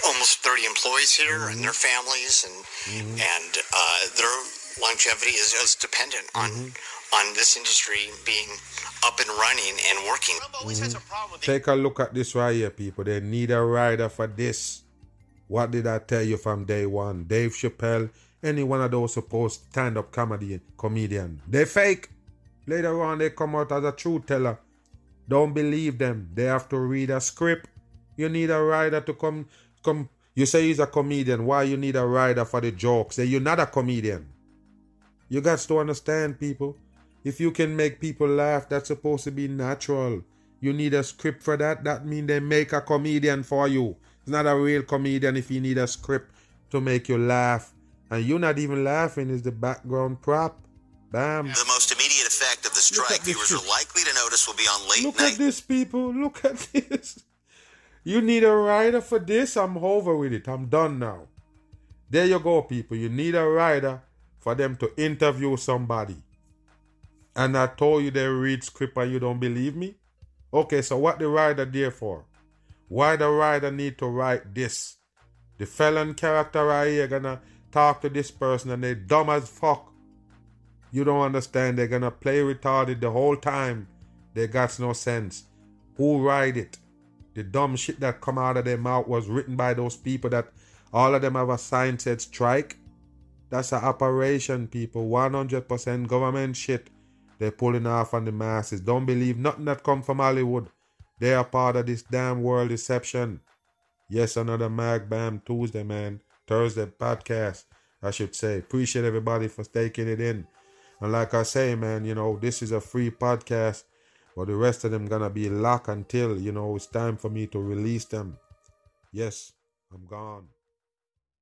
almost 30 employees here and their families, and and uh, their longevity is, is dependent on on this industry being up and running and working. Mhm. Take a look at this right here, people. They need a rider for this. What did I tell you from day one? Dave Chappelle, any one of those supposed stand-up comedy comedian. They fake. Later on, they come out as a truth teller. Don't believe them. They have to read a script. You need a writer to come come. You say he's a comedian. Why you need a writer for the jokes? Say you're not a comedian. You got to understand, people. If you can make people laugh, that's supposed to be natural. You need a script for that. That means they make a comedian for you. It's not a real comedian if you need a script to make you laugh. And you're not even laughing, is the background prop. Bam. The most immediate effect of the strike viewers shit. are likely to notice will be on late Look night at this, people. Look at this. You need a writer for this? I'm over with it. I'm done now. There you go, people. You need a writer for them to interview somebody. And I told you they read script and you don't believe me? Okay, so what the writer there for? Why the writer need to write this? The felon character right here gonna talk to this person and they dumb as fuck. You don't understand. They're gonna play retarded the whole time. They got no sense. Who write it? The dumb shit that come out of their mouth was written by those people that all of them have a sign said strike. That's an operation, people. 100% government shit. They're pulling off on the masses. Don't believe nothing that come from Hollywood. They are part of this damn world deception. Yes, another Mag Bam Tuesday, man. Thursday podcast, I should say. Appreciate everybody for taking it in. And like I say, man, you know, this is a free podcast. But the rest of them gonna be locked until, you know, it's time for me to release them. Yes. I'm gone.